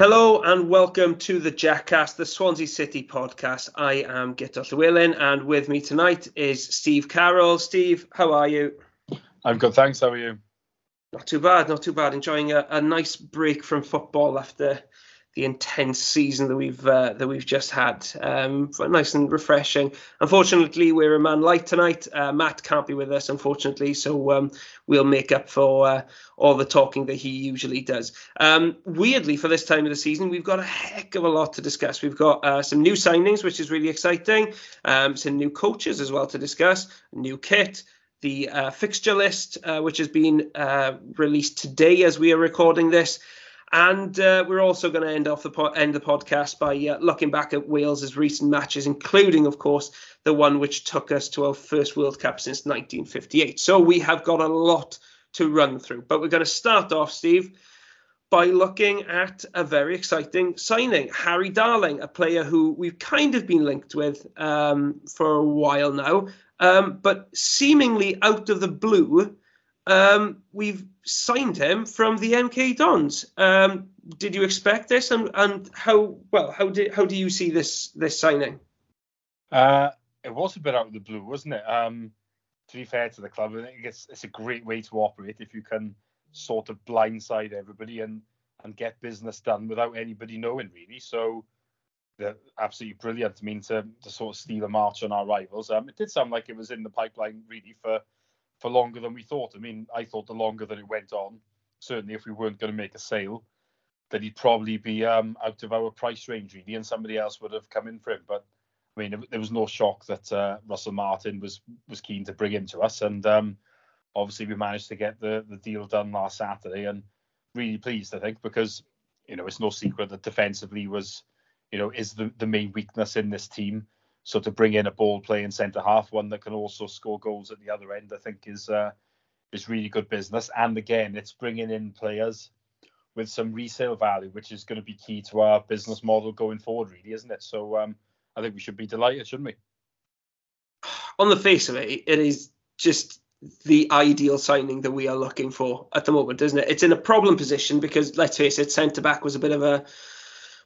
Hello and welcome to the Jackcast, the Swansea City podcast. I am Guto Llewellyn and with me tonight is Steve Carroll. Steve, how are you? I'm good, thanks. How are you? Not too bad, not too bad. Enjoying a, a nice break from football after the intense season that we've uh, that we've just had. Um, nice and refreshing. Unfortunately, we're a man light tonight. Uh, Matt can't be with us, unfortunately, so um, we'll make up for uh, all the talking that he usually does. Um, weirdly, for this time of the season, we've got a heck of a lot to discuss. We've got uh, some new signings, which is really exciting. Um, some new coaches as well to discuss. New kit the uh, fixture list, uh, which has been uh, released today as we are recording this. And uh, we're also going to end off the po- end the podcast by uh, looking back at Wales's recent matches, including, of course, the one which took us to our first World Cup since 1958. So we have got a lot to run through. But we're going to start off, Steve, by looking at a very exciting signing, Harry Darling, a player who we've kind of been linked with um, for a while now, um, but seemingly out of the blue um, we've signed him from the MK Dons. Um, did you expect this, and, and how well how did how do you see this this signing? Uh, it was a bit out of the blue, wasn't it? Um, to be fair to the club, I think it's it's a great way to operate if you can sort of blindside everybody and and get business done without anybody knowing really. So absolutely brilliant. I mean to to sort of steal a march on our rivals. Um, it did sound like it was in the pipeline really for for longer than we thought. I mean, I thought the longer that it went on, certainly if we weren't going to make a sale, that he'd probably be um, out of our price range really, and somebody else would have come in for him. But I mean, there was no shock that uh, Russell Martin was was keen to bring him to us, and um, obviously we managed to get the the deal done last Saturday, and really pleased I think because you know it's no secret that defensively was you know is the the main weakness in this team. So to bring in a ball playing centre half, one that can also score goals at the other end, I think is uh, is really good business. And again, it's bringing in players with some resale value, which is going to be key to our business model going forward, really, isn't it? So um, I think we should be delighted, shouldn't we? On the face of it, it is just the ideal signing that we are looking for at the moment, isn't it? It's in a problem position because let's face it, centre back was a bit of a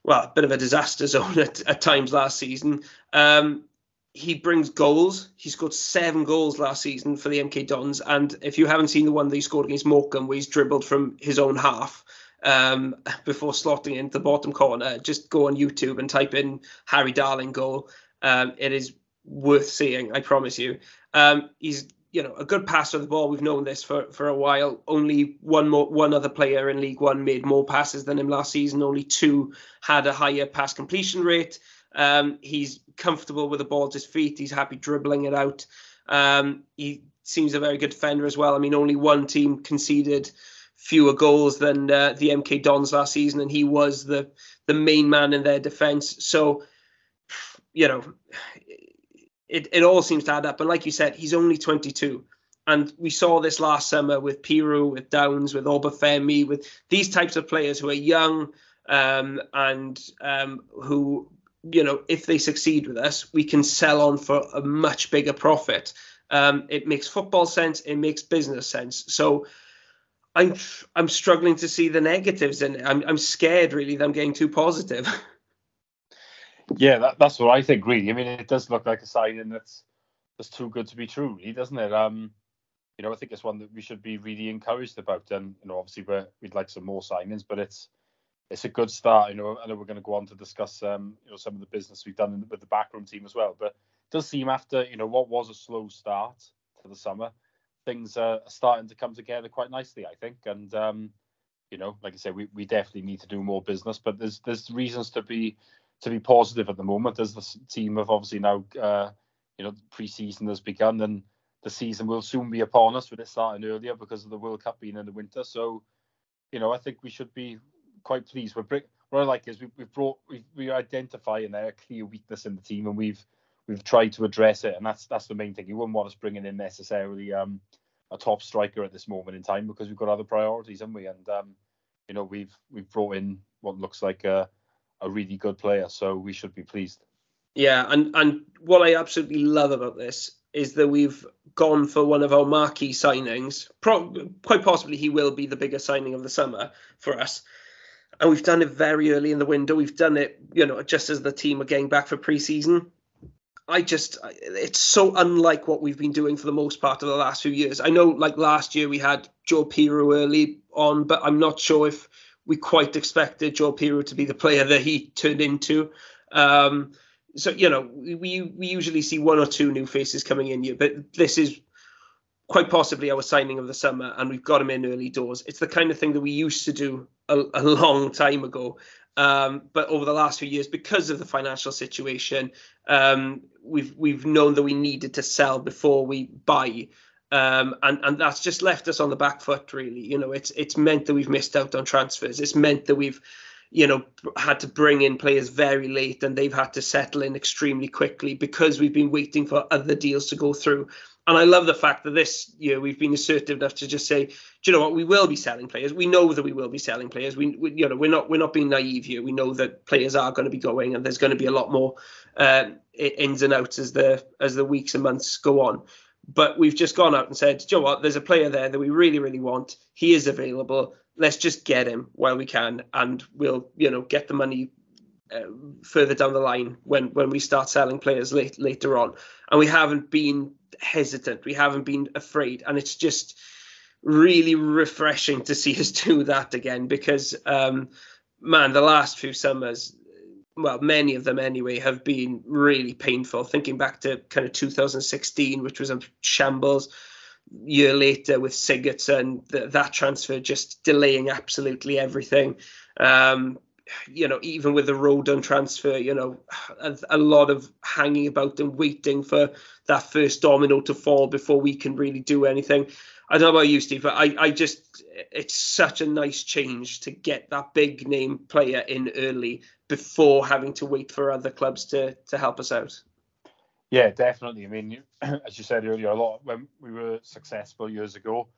well, a bit of a disaster zone at, at times last season. Um, he brings goals. He scored seven goals last season for the MK Dons. And if you haven't seen the one that he scored against Morecambe, where he's dribbled from his own half um, before slotting into the bottom corner, just go on YouTube and type in Harry Darling goal. Um, it is worth seeing, I promise you. Um, he's you know a good passer of the ball. We've known this for for a while. Only one more one other player in League One made more passes than him last season. Only two had a higher pass completion rate. Um, he's comfortable with the ball at his feet. He's happy dribbling it out. Um, he seems a very good defender as well. I mean, only one team conceded fewer goals than uh, the MK Dons last season, and he was the the main man in their defense. So, you know, it, it all seems to add up. And like you said, he's only 22. And we saw this last summer with Piroe, with Downes, with Obafemi, with these types of players who are young um, and um, who, you know, if they succeed with us, we can sell on for a much bigger profit. Um, it makes football sense. It makes business sense. So I'm I'm struggling to see the negatives, and I'm I'm scared really that I'm getting too positive. Yeah, that, that's what I think. Really, I mean, it does look like a signing that's that's too good to be true, really, doesn't it? Um, you know, I think it's one that we should be really encouraged about. And you know, obviously, we would like some more signings, but it's it's a good start. You know, I know we're going to go on to discuss um, you know some of the business we've done with the backroom team as well. But it does seem after you know what was a slow start to the summer, things are starting to come together quite nicely, I think. And um, you know, like I said, we, we definitely need to do more business, but there's there's reasons to be to be positive at the moment as the team have obviously now, uh, you know, pre-season has begun and the season will soon be upon us with it starting earlier because of the World Cup being in the winter. So, you know, I think we should be quite pleased. We're what I like is we, have brought we we identifying there a clear weakness in the team and we've we've tried to address it and that's that's the main thing. You wouldn't want us bringing in necessarily um, a top striker at this moment in time because we've got other priorities, haven't we? And um, you know we've we've brought in what looks like a a really good player. So we should be pleased. Yeah, and and what I absolutely love about this is that we've gone for one of our marquee signings. Pro- quite possibly, he will be the biggest signing of the summer for us. and we've done it very early in the window. We've done it, you know, just as the team are getting back for preseason. I just, it's so unlike what we've been doing for the most part of the last few years. I know, like last year, we had Joe Piroe early on, but I'm not sure if we quite expected Joe Piroe to be the player that he turned into. Um, so you know, we we usually see one or two new faces coming in here, but this is quite possibly our signing of the summer, and we've got him in early doors. It's the kind of thing that we used to do a, a long time ago. Um, but over the last few years, because of the financial situation, um, we've we've known that we needed to sell before we buy, um, and and that's just left us on the back foot. Really, you know, it's it's meant that we've missed out on transfers. It's meant that we've you know, had to bring in players very late and they've had to settle in extremely quickly because we've been waiting for other deals to go through. And I love the fact that this year we've been assertive enough to just say, do you know what, we will be selling players. We know that we will be selling players. We, we you know, we're not we're not being naive here. We know that players are going to be going, and there's going to be a lot more uh, ins and outs as the as the weeks and months go on. But we've just gone out and said, you know what, there's a player there that we really really want. He is available let's just get him while we can, and we'll you know get the money uh, further down the line when when we start selling players late, later on. And we haven't been hesitant, we haven't been afraid, and it's just really refreshing to see us do that again because um, man, the last few summers. Well, many of them anyway have been really painful. Thinking back to kind of 2016, which was a shambles year later with Sigurdsson, th- that transfer just delaying absolutely everything. Um, you know, even with the Rodon transfer, you know, a, a, lot of hanging about and waiting for that first domino to fall before we can really do anything. I don't know about you, Steve, but I, I just, it's such a nice change to get that big name player in early before having to wait for other clubs to to help us out. Yeah, definitely. I mean, as you said earlier, a lot when we were successful years ago,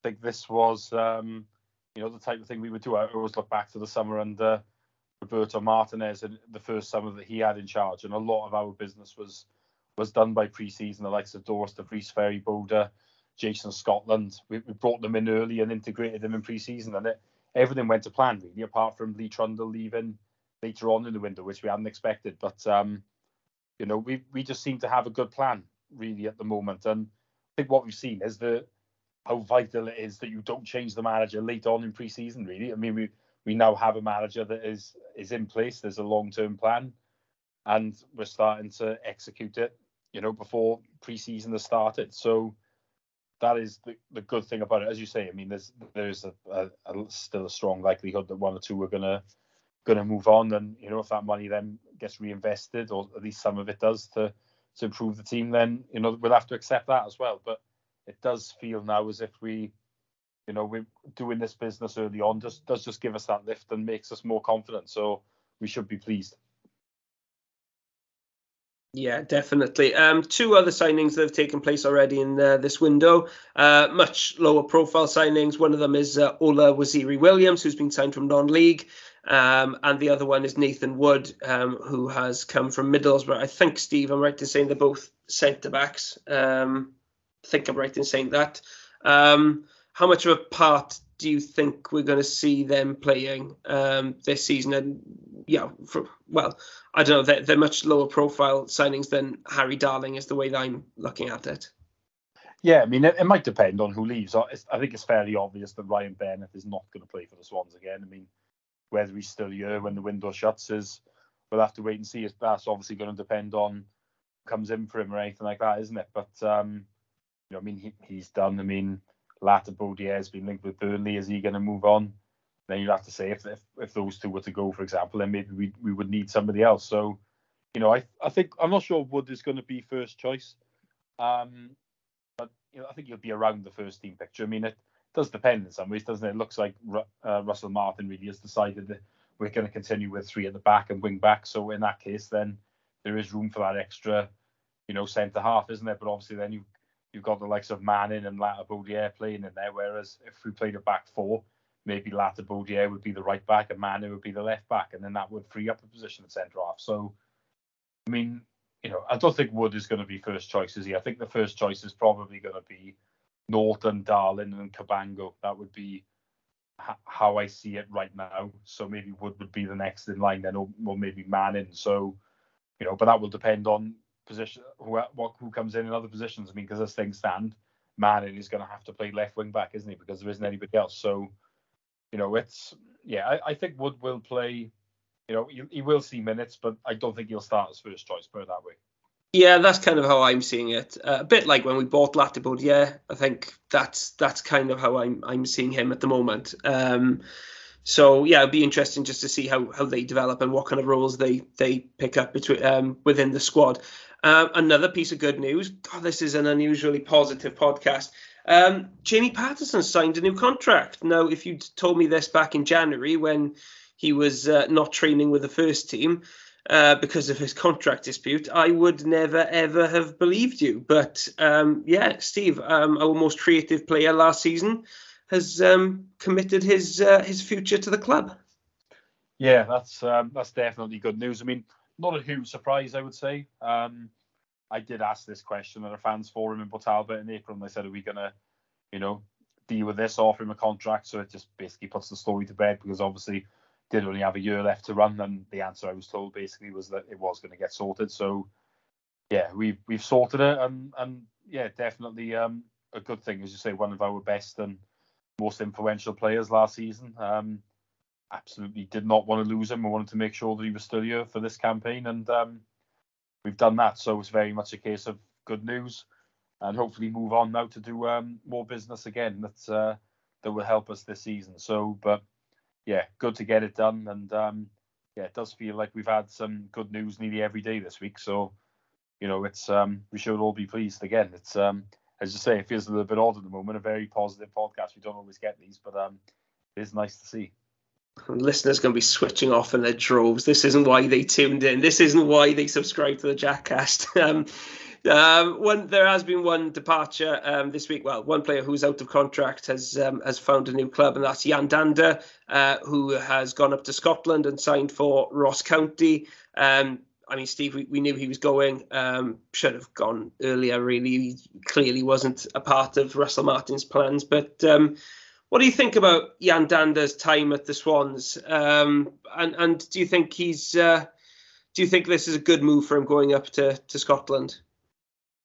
I think this was, um, you know, the type of thing we would do. I always look back to the summer under Roberto Martinez and the first summer that he had in charge, and a lot of our business was was done by pre-season. The likes of Dorus de Vries, Ferrie Bodde, Jason Scotland. We, we, brought them in early and integrated them in pre-season, and it, everything went to plan really, apart from Lee Trundle leaving later on in the window, which we hadn't expected. But um, you know, we we just seem to have a good plan really at the moment, and I think what we've seen is the how vital it is that you don't change the manager late on in pre-season. Really, I mean, we we now have a manager that is is in place. There's a long-term plan, and we're starting to execute it. You know, before pre-season has started. So that is the, the good thing about it. As you say, I mean, there's there's a, a, a still a strong likelihood that one or two are gonna going to move on. And you know, if that money then gets reinvested, or at least some of it does, to to improve the team, then you know we'll have to accept that as well. But it does feel now as if we, you know, we're doing this business early on just does just give us that lift and makes us more confident. So we should be pleased. Yeah, definitely. Um, two other signings that have taken place already in uh, this window, uh, much lower profile signings. One of them is uh, Ola Waziri Williams, who's been signed from non-league. Um, and the other one is Nathan Wood, um, who has come from Middlesbrough. I think, Steve, I'm right in saying they're both centre backs. Um, I think I'm right in saying that. Um, how much of a part do you think we're going to see them playing um, this season? And yeah, for, well, I don't know. They're, they're, much lower profile signings than Harry Darling, is the way that I'm looking at it. Yeah, I mean, it, it might depend on who leaves. I, I think it's fairly obvious that Ryan Bennett is not going to play for the Swans again. I mean, whether he's still here when the window shuts is we'll have to wait and see. That's obviously going to depend on comes in for him or anything like that, isn't it? But um, you know, I mean, he, he's done. I mean, Latibeaudiere has been linked with Burnley. Is he going to move on? Then you'd have to say if, if if those two were to go, for example, then maybe we we would need somebody else. So, you know, I I think I'm not sure Wood is going to be first choice. Um, but you know, I think he'll be around the first team picture. I mean, it does depend in some ways, doesn't it? It looks like uh, Russell Martin really has decided that we're going to continue with three at the back and wing back. So in that case, then there is room for that extra, you know, centre half, isn't there? But obviously, then you you've got the likes of Manning and Latibeaudiere playing in there. Whereas if we played a back four, maybe Latibeaudiere would be the right back and Manning would be the left back, and then that would free up a position at centre half. So, I mean, you know, I don't think Wood is going to be first choice, is he? I think the first choice is probably going to be Naughton, Darling, and Cabango. That would be how I see it right now. So maybe Wood would be the next in line, then or, or maybe Manning. So you know, but that will depend on position who what who comes in in other positions. I mean, because as things stand, Manning is going to have to play left wing back, isn't he? Because there isn't anybody else. So you know, it's yeah, I, I think Wood will play. You know, he, he will see minutes, but I don't think he'll start as first choice. Put it that way. Yeah, that's kind of how I'm seeing it. Uh, a bit like when we bought Latibud. Yeah, I think that's that's kind of how I'm I'm seeing him at the moment. Um, so yeah, it'd be interesting just to see how, how they develop and what kind of roles they they pick up between um, within the squad. Um, another piece of good news. God, this is an unusually positive podcast. Um, Jamie Paterson signed a new contract. Now, if you'd told me this back in January when he was uh, not training with the first team, uh, because of his contract dispute, I would never ever have believed you. But um, yeah, Steve, um, our most creative player last season, has um, committed his uh, his future to the club. Yeah, that's um, that's definitely good news. I mean, not a huge surprise, I would say. Um, I did ask this question at a fans forum in Port Talbot in April, and they said, "Are we gonna, you know, deal with this, offer him a contract?" So it just basically puts the story to bed because obviously did only have a year left to run, and the answer I was told basically was that it was going to get sorted. So yeah, we've we've sorted it, and and yeah, definitely um, a good thing, as you say, one of our best and most influential players last season. Um, absolutely did not want to lose him. We wanted to make sure that he was still here for this campaign, and um, we've done that. So it's very much a case of good news, and hopefully move on now to do um, more business again. That uh, that will help us this season. So, but yeah, good to get it done. And um, yeah, it does feel like we've had some good news nearly every day this week. So, you know, it's um, we should all be pleased again. It's um, as you say, it feels a little bit odd at the moment. A very positive podcast. We don't always get these, but um, it is nice to see. Listeners going to be switching off in their droves. This isn't why they tuned in. This isn't why they subscribe to the Jackcast. Um, um, one there has been one departure um, this week. Well, one player who's out of contract has um, has found a new club, and that's Yan Dhanda, uh, who has gone up to Scotland and signed for Ross County. Um, I mean, Steve, we, we knew he was going. Um, should have gone earlier. Really, he clearly wasn't a part of Russell Martin's plans. But um, what do you think about Yan Dhanda's time at the Swans? and and do you think he's uh, do you think this is a good move for him going up to, to Scotland?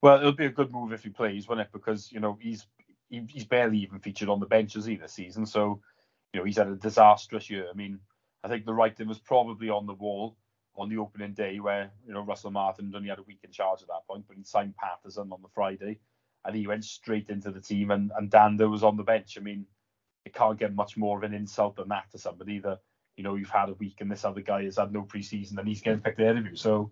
Well, it'll be a good move if he plays, won't it? Because you know he's he, he's barely even featured on the benches either season. So you know he's had a disastrous year. I mean, I think the writing was probably on the wall on the opening day where you know Russell Martin only had a week in charge at that point, but he signed Paterson on the Friday, and he went straight into the team, and and Dhanda was on the bench. I mean, it can't get much more of an insult than that to somebody that you know you've had a week and this other guy has had no preseason and he's getting picked ahead of you. So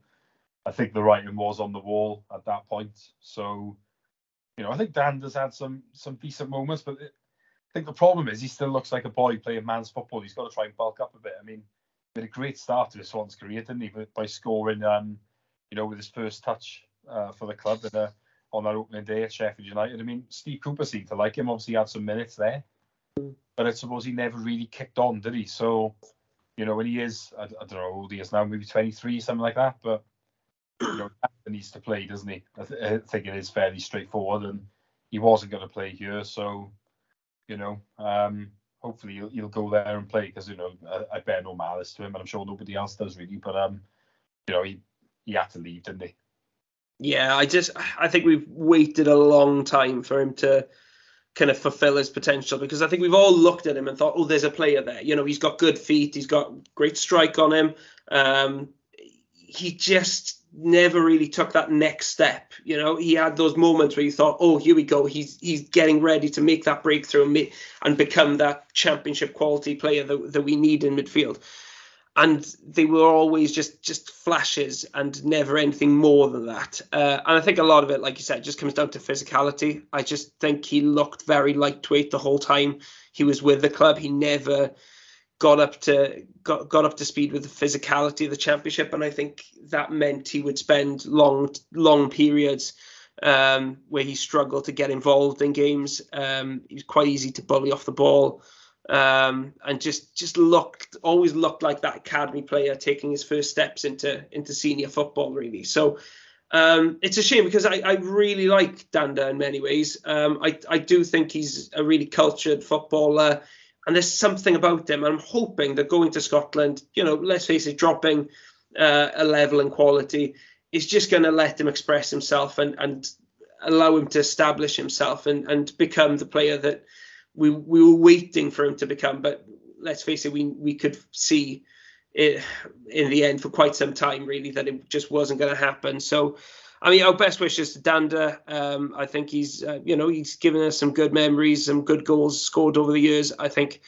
I think the writing was on the wall at that point. So, you know, I think Dhanda's had some some decent moments, but it, I think the problem is he still looks like a boy playing man's football. He's got to try and bulk up a bit. I mean, he had a great start to his Swans career, didn't he? By scoring, um, you know, with his first touch uh, for the club a, on that opening day at Sheffield United. I mean, Steve Cooper seemed to like him. Obviously, he had some minutes there, but I suppose he never really kicked on, did he? So, you know, when he is, I, I don't know how old he is now, maybe 23, something like that, but you know, needs to play, doesn't he? I, th- I, think it is fairly straightforward, and he wasn't going to play here, so you know, um, hopefully he'll, he'll, go there and play because you know I, I, bear no malice to him, and I'm sure nobody else does really. But um, you know, he he had to leave, didn't he? Yeah, I just I think we've waited a long time for him to kind of fulfill his potential because I think we've all looked at him and thought, oh, there's a player there. You know, he's got good feet, he's got great strike on him. Um, he just never really took that next step. You know, he had those moments where you thought, "Oh, here we go. He's he's getting ready to make that breakthrough and, make, and become that championship quality player that, that we need in midfield." And they were always just just flashes and never anything more than that. Uh, and I think a lot of it, like you said, just comes down to physicality. I just think he looked very lightweight the whole time he was with the club. He never got up to got, got up to speed with the physicality of the championship, and I think that meant he would spend long long periods um, where he struggled to get involved in games. Um, he was quite easy to bully off the ball, um, and just just looked always looked like that academy player taking his first steps into into senior football, really. So. Um, it's a shame because I, I really like Dhanda in many ways. Um, I, I do think he's a really cultured footballer and there's something about him. I'm hoping that going to Scotland, you know, let's face it, dropping uh, a level in quality is just going to let him express himself and and allow him to establish himself and and become the player that we we were waiting for him to become. But let's face it, we we could see it in the end for quite some time really that it just wasn't going to happen. So. I mean, our best wishes to Dhanda. Um, I think he's, uh, you know, he's given us some good memories, some good goals scored over the years. I think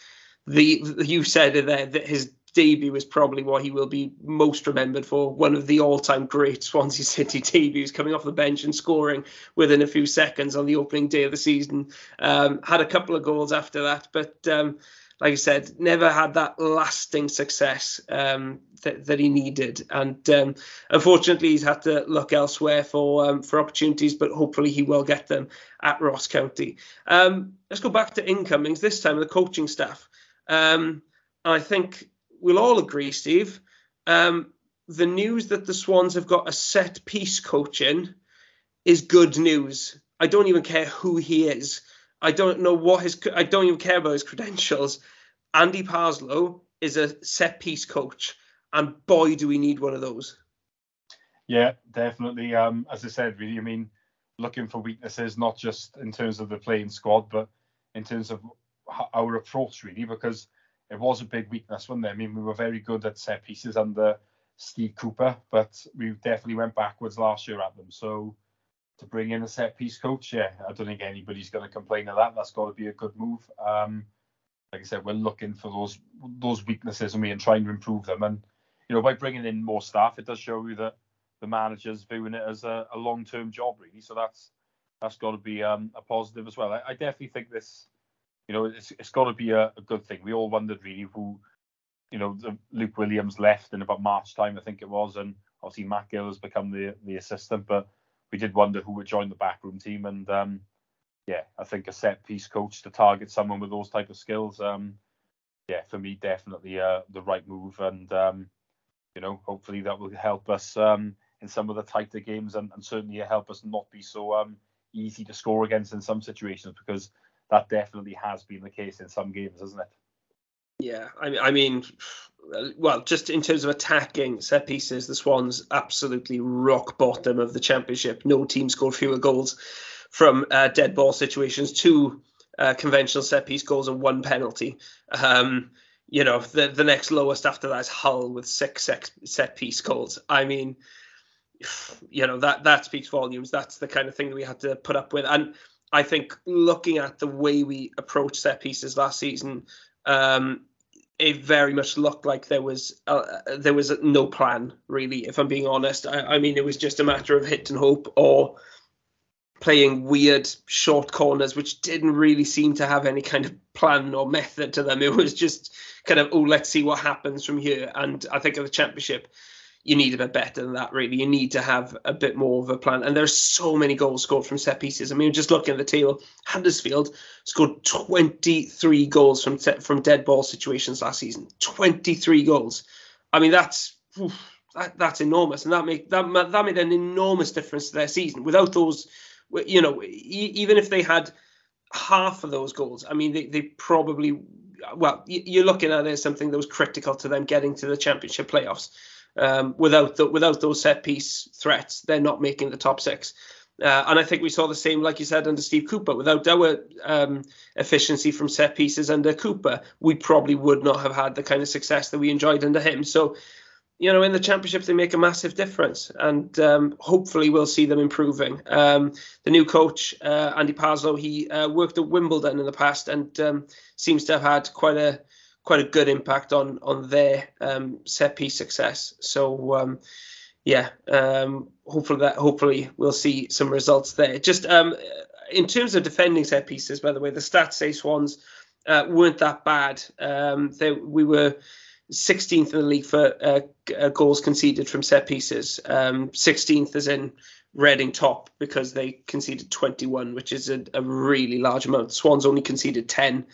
the you said there that his debut was probably what he will be most remembered for. One of the all-time great Swansea City debuts, coming off the bench and scoring within a few seconds on the opening day of the season. Um, had a couple of goals after that, but um, like I said, never had that lasting success um, that, that, he needed. And um, unfortunately, he's had to look elsewhere for um, for opportunities, but hopefully he will get them at Ross County. Um, let's go back to incomings, this time the coaching staff. Um, I think we'll all agree, Steve, um, the news that the Swans have got a set piece coach in is good news. I don't even care who he is. I don't know what his. I don't even care about his credentials. Andy Parslow is a set piece coach, and boy, do we need one of those. Yeah, definitely. Um, as I said, really, I mean, looking for weaknesses, not just in terms of the playing squad, but in terms of our approach, really, because it was a big weakness, wasn't it? I mean, we were very good at set pieces under Steve Cooper, but we definitely went backwards last year at them. So to bring in a set piece coach, yeah, I don't think anybody's going to complain of that. That's got to be a good move. Um, like I said, we're looking for those those weaknesses and we and trying to improve them. And you know, by bringing in more staff, it does show you that the manager's viewing it as a, a long term job, really. So that's that's got to be um, a positive as well. I, I, definitely think this, you know, it's it's got to be a, a, good thing. We all wondered really who, you know, the, Luke Williams left in about March time, I think it was, and obviously Matt Gill has become the the assistant, but we did wonder who would join the backroom team, and um, yeah, I think a set piece coach to target someone with those type of skills, um, yeah, for me definitely uh, the right move, and um, you know, hopefully that will help us um, in some of the tighter games, and, and certainly help us not be so um, easy to score against in some situations, because that definitely has been the case in some games, hasn't it? Yeah, I, I mean, well, just in terms of attacking set pieces, the Swans absolutely rock bottom of the championship. No team scored fewer goals from uh, dead ball situations, two uh, conventional set piece goals and one penalty. Um, you know, the the next lowest after that is Hull with six set, set piece goals. I mean, you know that that speaks volumes. That's the kind of thing that we had to put up with. And I think looking at the way we approached set pieces last season, um, it very much looked like there was uh, there was no plan really. If I'm being honest, I, I, mean it was just a matter of hit and hope or playing weird short corners, which didn't really seem to have any kind of plan or method to them. It was just kind of oh let's see what happens from here. And I think of the championship, you need a bit better than that, really. You need to have a bit more of a plan. And there's so many goals scored from set pieces. I mean, just looking at the table, Huddersfield scored 23 goals from from dead ball situations last season. 23 goals. I mean, that's oof, that, that's enormous, and that make that that made an enormous difference to their season. Without those, you know, even if they had half of those goals, I mean, they, they probably well, you're looking at it as something that was critical to them getting to the championship playoffs. Um, without the, without those set piece threats, they're not making the top six. Uh, and I think we saw the same, like you said, under Steve Cooper. Without our um, efficiency from set pieces under Cooper, we probably would not have had the kind of success that we enjoyed under him. So, you know, in the championship, they make a massive difference, and um, hopefully we'll see them improving. Um, the new coach, uh, Andy Parslow, he uh, worked at Wimbledon in the past and um, seems to have had quite a quite a good impact on on their um, set piece success. So um, yeah, um, hopefully that hopefully we'll see some results there. Just um, in terms of defending set pieces, by the way, the stats say Swans uh, weren't that bad. Um, they, we were 16th in the league for uh, uh goals conceded from set pieces. 16th um, is in Reading top because they conceded 21, which is a, a really large amount. Swans only conceded 10.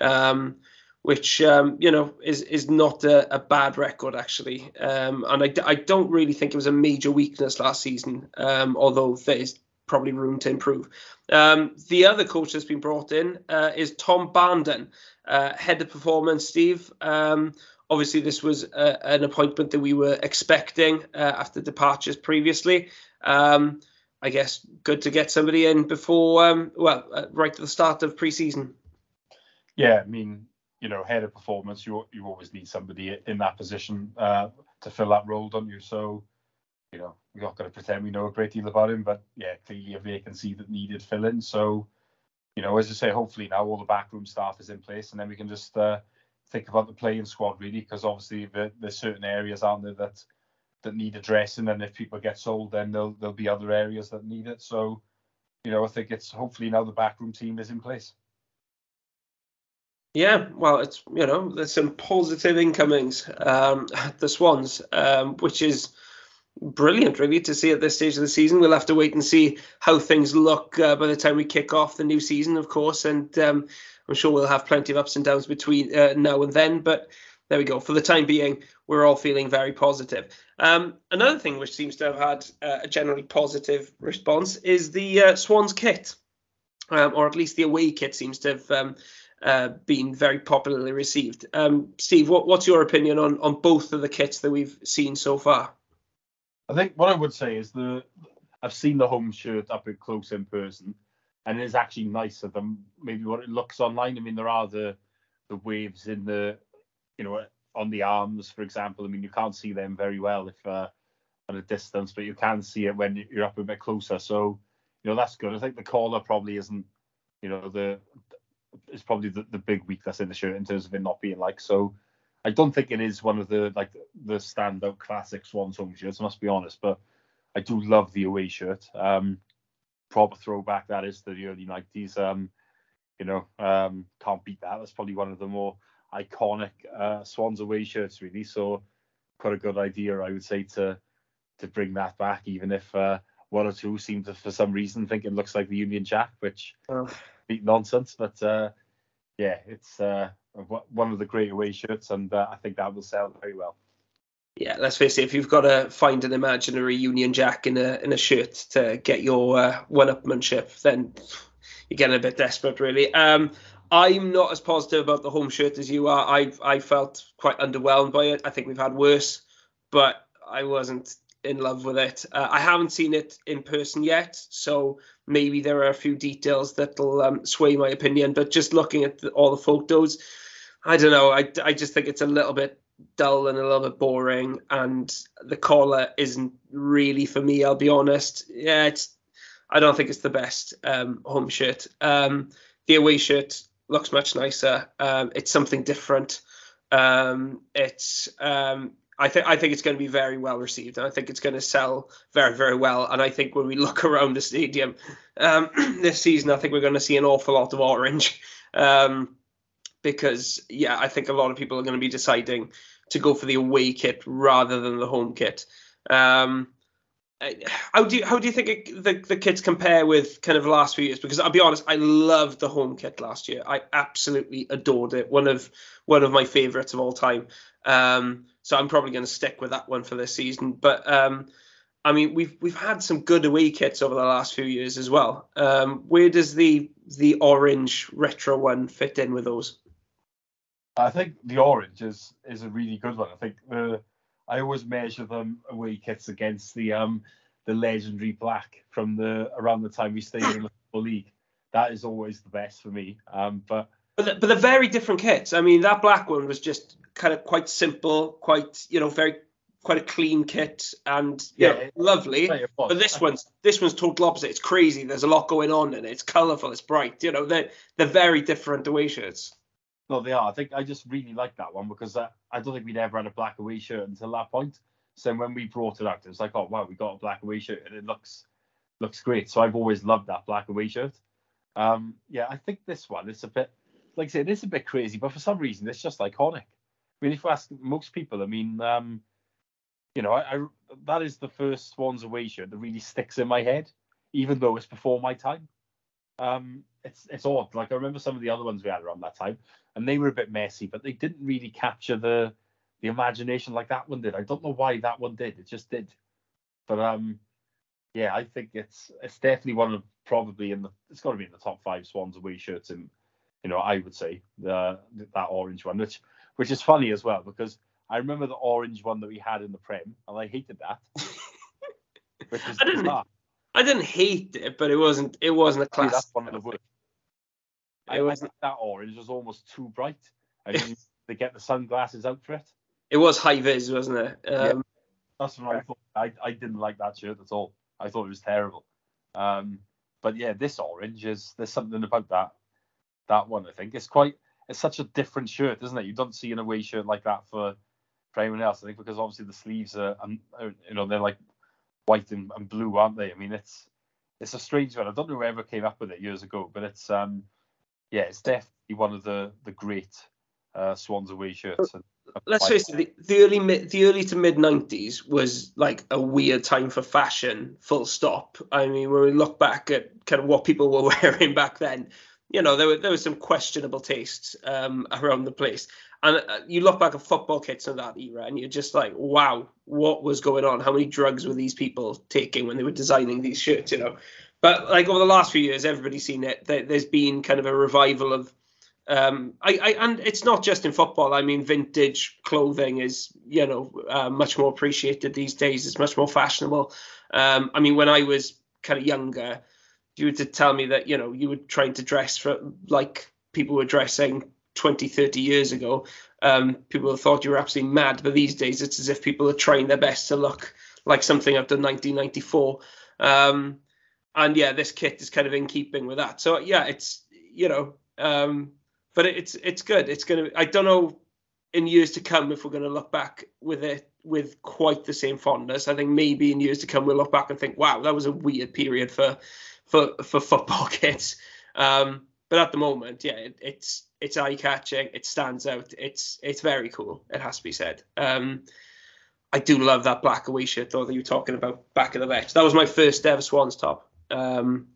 Um, which um, you know is is not a, a bad record actually. Um, and I, I don't really think it was a major weakness last season, um, although there is probably room to improve. Um, the other coach that's been brought in uh, is Tom Barnden. uh, head of performance, Steve. Um, obviously, this was uh, an appointment that we were expecting uh, after departures previously. Um, I guess good to get somebody in before, well, uh, right at the start of preseason. Yeah, I mean, you know, head of performance, you you always need somebody in that position uh, to fill that role, don't you? So, you know, we're not going to pretend we know a great deal about him, but yeah, clearly a vacancy that needed filling. So, you know, as I say, hopefully now all the backroom staff is in place, and then we can just uh, think about the playing squad really, because obviously there's certain areas aren't there that that need addressing, and if people get sold, then there'll there'll be other areas that need it. So, you know, I think it's hopefully now the backroom team is in place. Yeah, well, it's you know there's some positive incomings um, at the Swans, um, which is brilliant, really, to see at this stage of the season. We'll have to wait and see how things look uh, by the time we kick off the new season, of course, and um, I'm sure we'll have plenty of ups and downs between uh, now and then. But there we go. For the time being, we're all feeling very positive. Um, another thing which seems to have had uh, a generally positive response is the uh, Swans kit, um, or at least the away kit seems to have um, uh, been very popularly received. Um, Steve, what, what's your opinion on, on both of the kits that we've seen so far? I think what I would say is the I've seen the home shirt up close in person, and it is actually nicer than maybe what it looks online. I mean, there are the the waves in the you know on the arms, for example. I mean, you can't see them very well if uh, at a distance, but you can see it when you're up a bit closer. So you know that's good. I think the collar probably isn't you know the is probably the, the big weakness in the shirt in terms of it not being like so. I don't think it is one of the like the standout classic Swans home shirts. I must be honest, but I do love the away shirt. Um, proper throwback that is to the early nineties. Um, you know, um, can't beat that. That's probably one of the more iconic uh, Swans away shirts, really. So, quite a good idea, I would say, to to bring that back, even if uh, one or two seem to, for some reason, think it looks like the Union Jack, which oh. Beat nonsense. But uh, yeah, it's uh, one of the great away shirts, and uh, I think that will sell very well. Yeah, let's face it. If you've got to find an imaginary Union Jack in a in a shirt to get your uh, one-upmanship, then you're getting a bit desperate, really. Um, I'm not as positive about the home shirt as you are. I I felt quite underwhelmed by it. I think we've had worse, but I wasn't in love with it. Uh, I haven't seen it in person yet, so maybe there are a few details that'll um, sway my opinion. But just looking at the, all the photos, I don't know. I, I just think it's a little bit dull and a little bit boring, and the collar isn't really for me. I'll be honest. Yeah, it's. I don't think it's the best um, home shirt. Um, the away shirt looks much nicer. Um, it's something different. Um, it's um, I think I think it's going to be very well received, and I think it's going to sell very very well. And I think when we look around the stadium um, this season, I think we're going to see an awful lot of orange, um, because yeah, I think a lot of people are going to be deciding to go for the away kit rather than the home kit. Um, how do you how do you think it, the the kits compare with kind of last few years? Because I'll be honest, I loved the home kit last year. I absolutely adored it. One of one of my favourites of all time. Um, so I'm probably going to stick with that one for this season. But um, I mean, we've we've had some good away kits over the last few years as well. Um, where does the the orange retro one fit in with those? I think the orange is is a really good one. I think the I always measure them away kits against the um the legendary black from the around the time we stayed in the league. That is always the best for me. Um, but but, the, but they're very different kits. I mean, that black one was just kind of quite simple, quite you know very quite a clean kit and yeah, know, lovely. But this one's this one's total opposite. It's crazy. There's a lot going on in it. It's colourful. It's bright. You know, they're they're very different away shirts. No, they are. I think I just really like that one because I, I don't think we'd ever had a black away shirt until that point. So when we brought it out, it was like, oh wow, we got a black away shirt and it looks looks great. So I've always loved that black away shirt. Um, yeah, I think this one is a bit, like I said, it's a bit crazy, but for some reason it's just iconic. I mean, if you ask most people, I mean, um, you know, I, I, that is the first Swans away shirt that really sticks in my head, even though it's before my time. Um, it's it's odd. Like I remember some of the other ones we had around that time, and they were a bit messy, but they didn't really capture the the imagination like that one did. I don't know why that one did. It just did. But um, yeah, I think it's it's definitely one of probably in the it's got to be in the top five Swans away shirts in you know, I would say the that orange one, which which is funny as well because I remember the orange one that we had in the Prem, and I hated that. I didn't. Bizarre. I didn't hate it, but it wasn't. It wasn't a classic. That's one of the worst. I, I think that orange was almost too bright. I mean, to get the sunglasses out for it. It was high vis, wasn't it? Um, yeah, that's what I thought. I, I didn't like that shirt at all. I thought it was terrible. Um, but yeah, this orange is there's something about that that one. I think it's quite it's such a different shirt, isn't it? You don't see an away shirt like that for for anyone else. I think because obviously the sleeves are, um, you know, they're like white and, and, blue, aren't they? I mean, it's it's a strange one. I don't know whoever came up with it years ago, but it's um yeah, it's definitely one of the the great uh, Swans away shirts. And, Let's face it, the, the early mid, the early to mid '90s was like a weird time for fashion. Full stop. I mean, when we look back at kind of what people were wearing back then, you know, there were there was some questionable tastes um, around the place. And uh, you look back at football kits of that era, and you're just like, wow, what was going on? How many drugs were these people taking when they were designing these shirts? You know, but like over the last few years, everybody's seen it. There's been kind of a revival of, um, I, I and it's not just in football. I mean, vintage clothing is you know uh, much more appreciated these days. It's much more fashionable. Um, I mean, when I was kind of younger, you were to tell me that you know you were trying to dress for like people were dressing 20, 30 years ago, um, people thought you were absolutely mad. But these days, it's as if people are trying their best to look like something after 1994. Um, and yeah, this kit is kind of in keeping with that. So yeah, it's you know, um, but it's it's good. It's gonna. I don't know in years to come if we're going to look back with it with quite the same fondness. I think maybe in years to come we'll look back and think, wow, that was a weird period for for for football kits. Um, but at the moment, yeah, it, it's it's eye catching. It stands out. It's it's very cool. It has to be said. Um, I do love that black away shirt though that you were talking about back of the vet. That was my first ever Swans top. Um,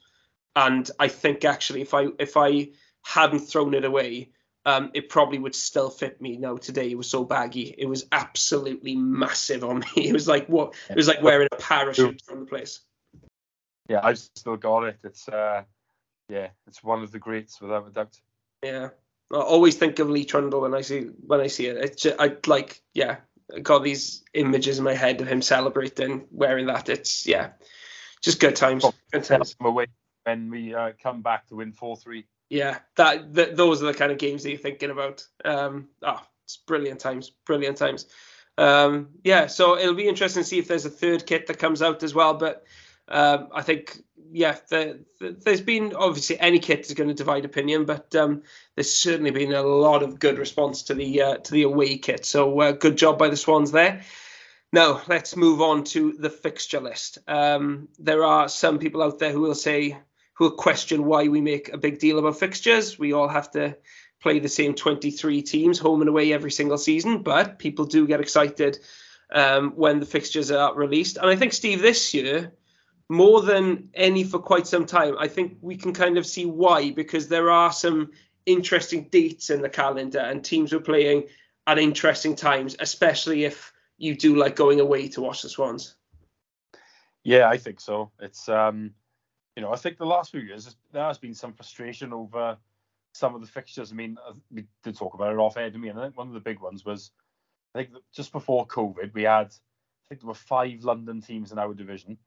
and I think actually if I if I hadn't thrown it away, um, it probably would still fit me now today. It was so baggy. It was absolutely massive on me. It was like what it was like wearing a parachute from the place. Yeah, I've still got it. It's uh yeah, it's one of the greats without a doubt. Yeah, I always think of Lee Trundle when I see when I see it. It's just, I like yeah, I got these images in my head of him celebrating wearing that. It's yeah, just good times. Good times. Away when we uh, come back to win four three. Yeah, that, that those are the kind of games that you're thinking about. Um, oh, it's brilliant times, brilliant times. Um, yeah, so it'll be interesting to see if there's a third kit that comes out as well. But um, I think yeah, the, the, there's been obviously any kit is going to divide opinion, but um, there's certainly been a lot of good response to the uh, to the away kit. So uh, good job by the Swans there. Now let's move on to the fixture list. Um, there are some people out there who will say who will question why we make a big deal about fixtures. We all have to play the same 23 teams home and away every single season, but people do get excited um, when the fixtures are released. And I think Steve this year more than any for quite some time. I think we can kind of see why because there are some interesting dates in the calendar and teams are playing at interesting times, especially if you do like going away to watch the Swans. Yeah, I think so. It's um, you know, I think the last few years there has been some frustration over some of the fixtures. I mean, uh, we did talk about it off air to me, and I think one of the big ones was I think just before COVID we had I think there were five London teams in our division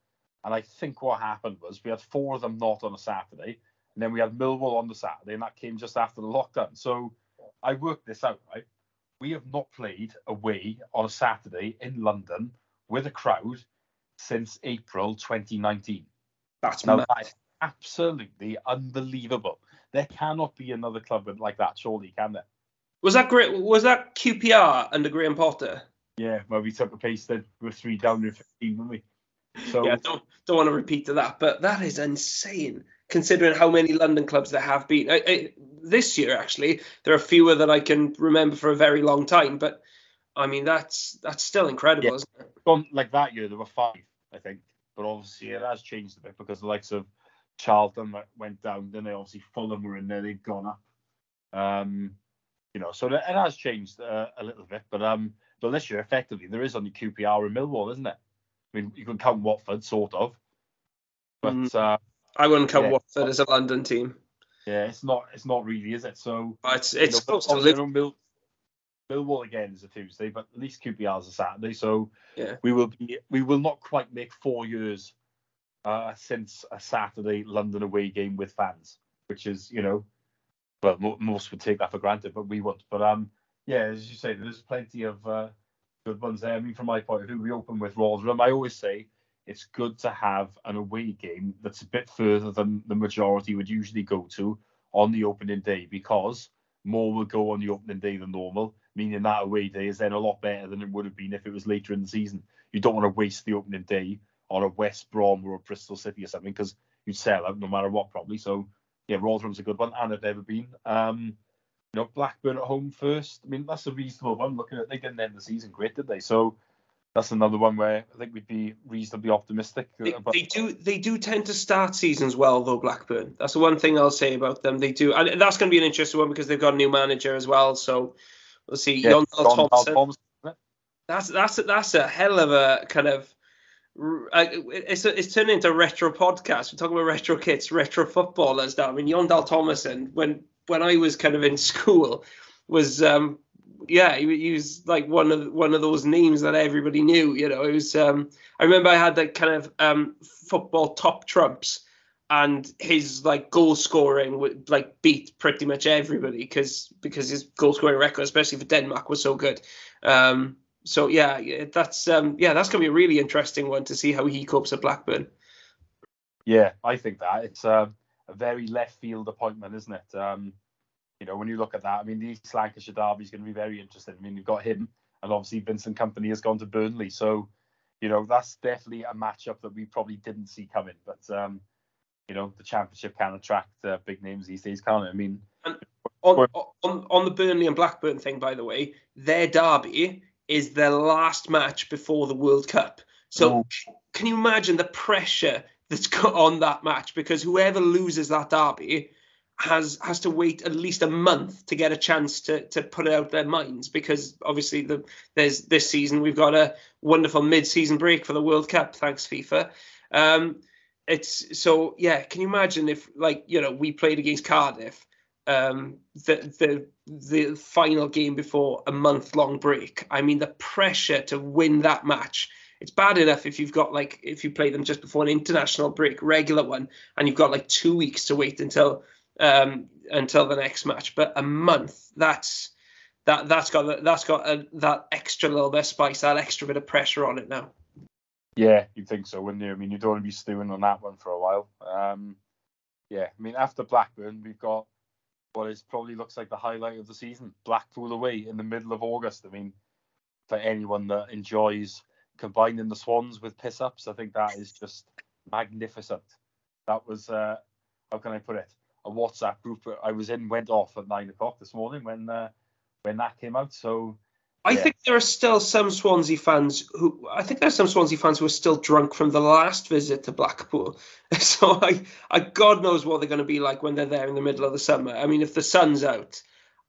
and I think what happened was we had four of them not on a Saturday, and then we had Millwall on the Saturday, and that came just after the lockdown. So I worked this out, right? We have not played away on a Saturday in London with a crowd since April 2019. That's now, that absolutely unbelievable. There cannot be another club like that, surely, can there? Was that great? Was that QPR under Graham Potter? Yeah, well, we took a pace that we three down in 15, didn't we? So yeah, don't don't want to repeat to that, but that is insane considering how many London clubs there have been. I, I, this year, actually, there are fewer that I can remember for a very long time. But I mean, that's that's still incredible, yeah. isn't it? Like that year, there were five, I think. But obviously, it has changed a bit because the likes of Charlton went down. Then they obviously Fulham were in there; they've gone up. Um, you know, so it has changed uh, a little bit. But um, but this year, effectively, there is only QPR and Millwall, isn't it? I mean, you can count Watford, sort of. But mm. uh, I wouldn't count yeah. Watford as a London team. Yeah, it's not. It's not really, is it? So but it's it's you know, close to Liverpool. Mill, Millwall again is a Tuesday, but at least QPR is a Saturday. So Yeah. we will be. We will not quite make four years uh, since a Saturday London away game with fans, which is you know, well, mo- most would take that for granted, but we won't. But um, yeah, as you say, there's plenty of uh, good ones there. I mean, from my point of view, we open with Rotherham. I always say it's good to have an away game that's a bit further than the majority would usually go to on the opening day because more will go on the opening day than normal, meaning that away day is then a lot better than it would have been if it was later in the season. You don't want to waste the opening day on a West Brom or a Bristol City or something because you'd sell out no matter what probably. So yeah, Rotherham's a good one and I've never been. Um, you know, Blackburn at home first. I mean, that's a reasonable one. Looking at they didn't end the season great, did they? So that's another one where I think we'd be reasonably optimistic. They, about. they do they do tend to start seasons well though Blackburn. That's the one thing I'll say about them. They do, and that's going to be an interesting one because they've got a new manager as well. So we'll see. Yeah, John Tomasson. Tomasson? That's that's that's a hell of a kind of. uh, It's it's turning into a retro podcast. We're talking about retro kits, retro footballers now. I mean, Jon Dahl Tomasson, when when I was kind of in school, was um yeah, he, he was like one of one of those names that everybody knew. You know, it was. Um, I remember I had that kind of um football top trumps, and his like goal scoring would like beat pretty much everybody because because his goal scoring record, especially for Denmark, was so good. Um, so yeah, that's um, yeah, that's gonna be a really interesting one to see how he copes at Blackburn. Yeah, I think that it's um, a very left field appointment, isn't it? Um, you know, when you look at that, I mean, the East Lancashire derby is going to be very interesting. I mean, you've got him, and obviously Vincent Kompany has gone to Burnley, so you know that's definitely a matchup that we probably didn't see coming. But um, you know, the Championship can attract uh, big names these days, can't it? I mean, On, on on the Burnley and Blackburn thing, by the way, their derby is their last match before the World Cup. So Oh. can you imagine the pressure that's got on that match? Because whoever loses that derby has has to wait at least a month to get a chance to to put out their minds. Because obviously the there's this season we've got a wonderful mid-season break for the World Cup, thanks FIFA. Um, it's so yeah. Can you imagine if like you know we played against Cardiff, um, the the the final game before a month long break? I mean the pressure to win that match. It's bad enough if you've got like if you play them just before an international break, regular one, and you've got like two weeks to wait until um until the next match. But a month, that's that that's got that's got a, that extra little bit of spice, that extra bit of pressure on it now. yeah, you'd think so, wouldn't you? I mean, you don't want to be stewing on that one for a while. Um, yeah, I mean, after Blackburn, we've got what is probably looks like the highlight of the season, Blackpool away in the middle of August. I mean, for anyone that enjoys combining the Swans with piss ups, I think that is just magnificent. That was, uh, how can I put it? A WhatsApp group I was in went off at nine o'clock this morning when uh, when that came out. So I Yeah. think there are still some Swansea fans who I think there are some Swansea fans who are still drunk from the last visit to Blackpool. So I, I God knows what they're going to be like when they're there in the middle of the summer. I mean, if the sun's out,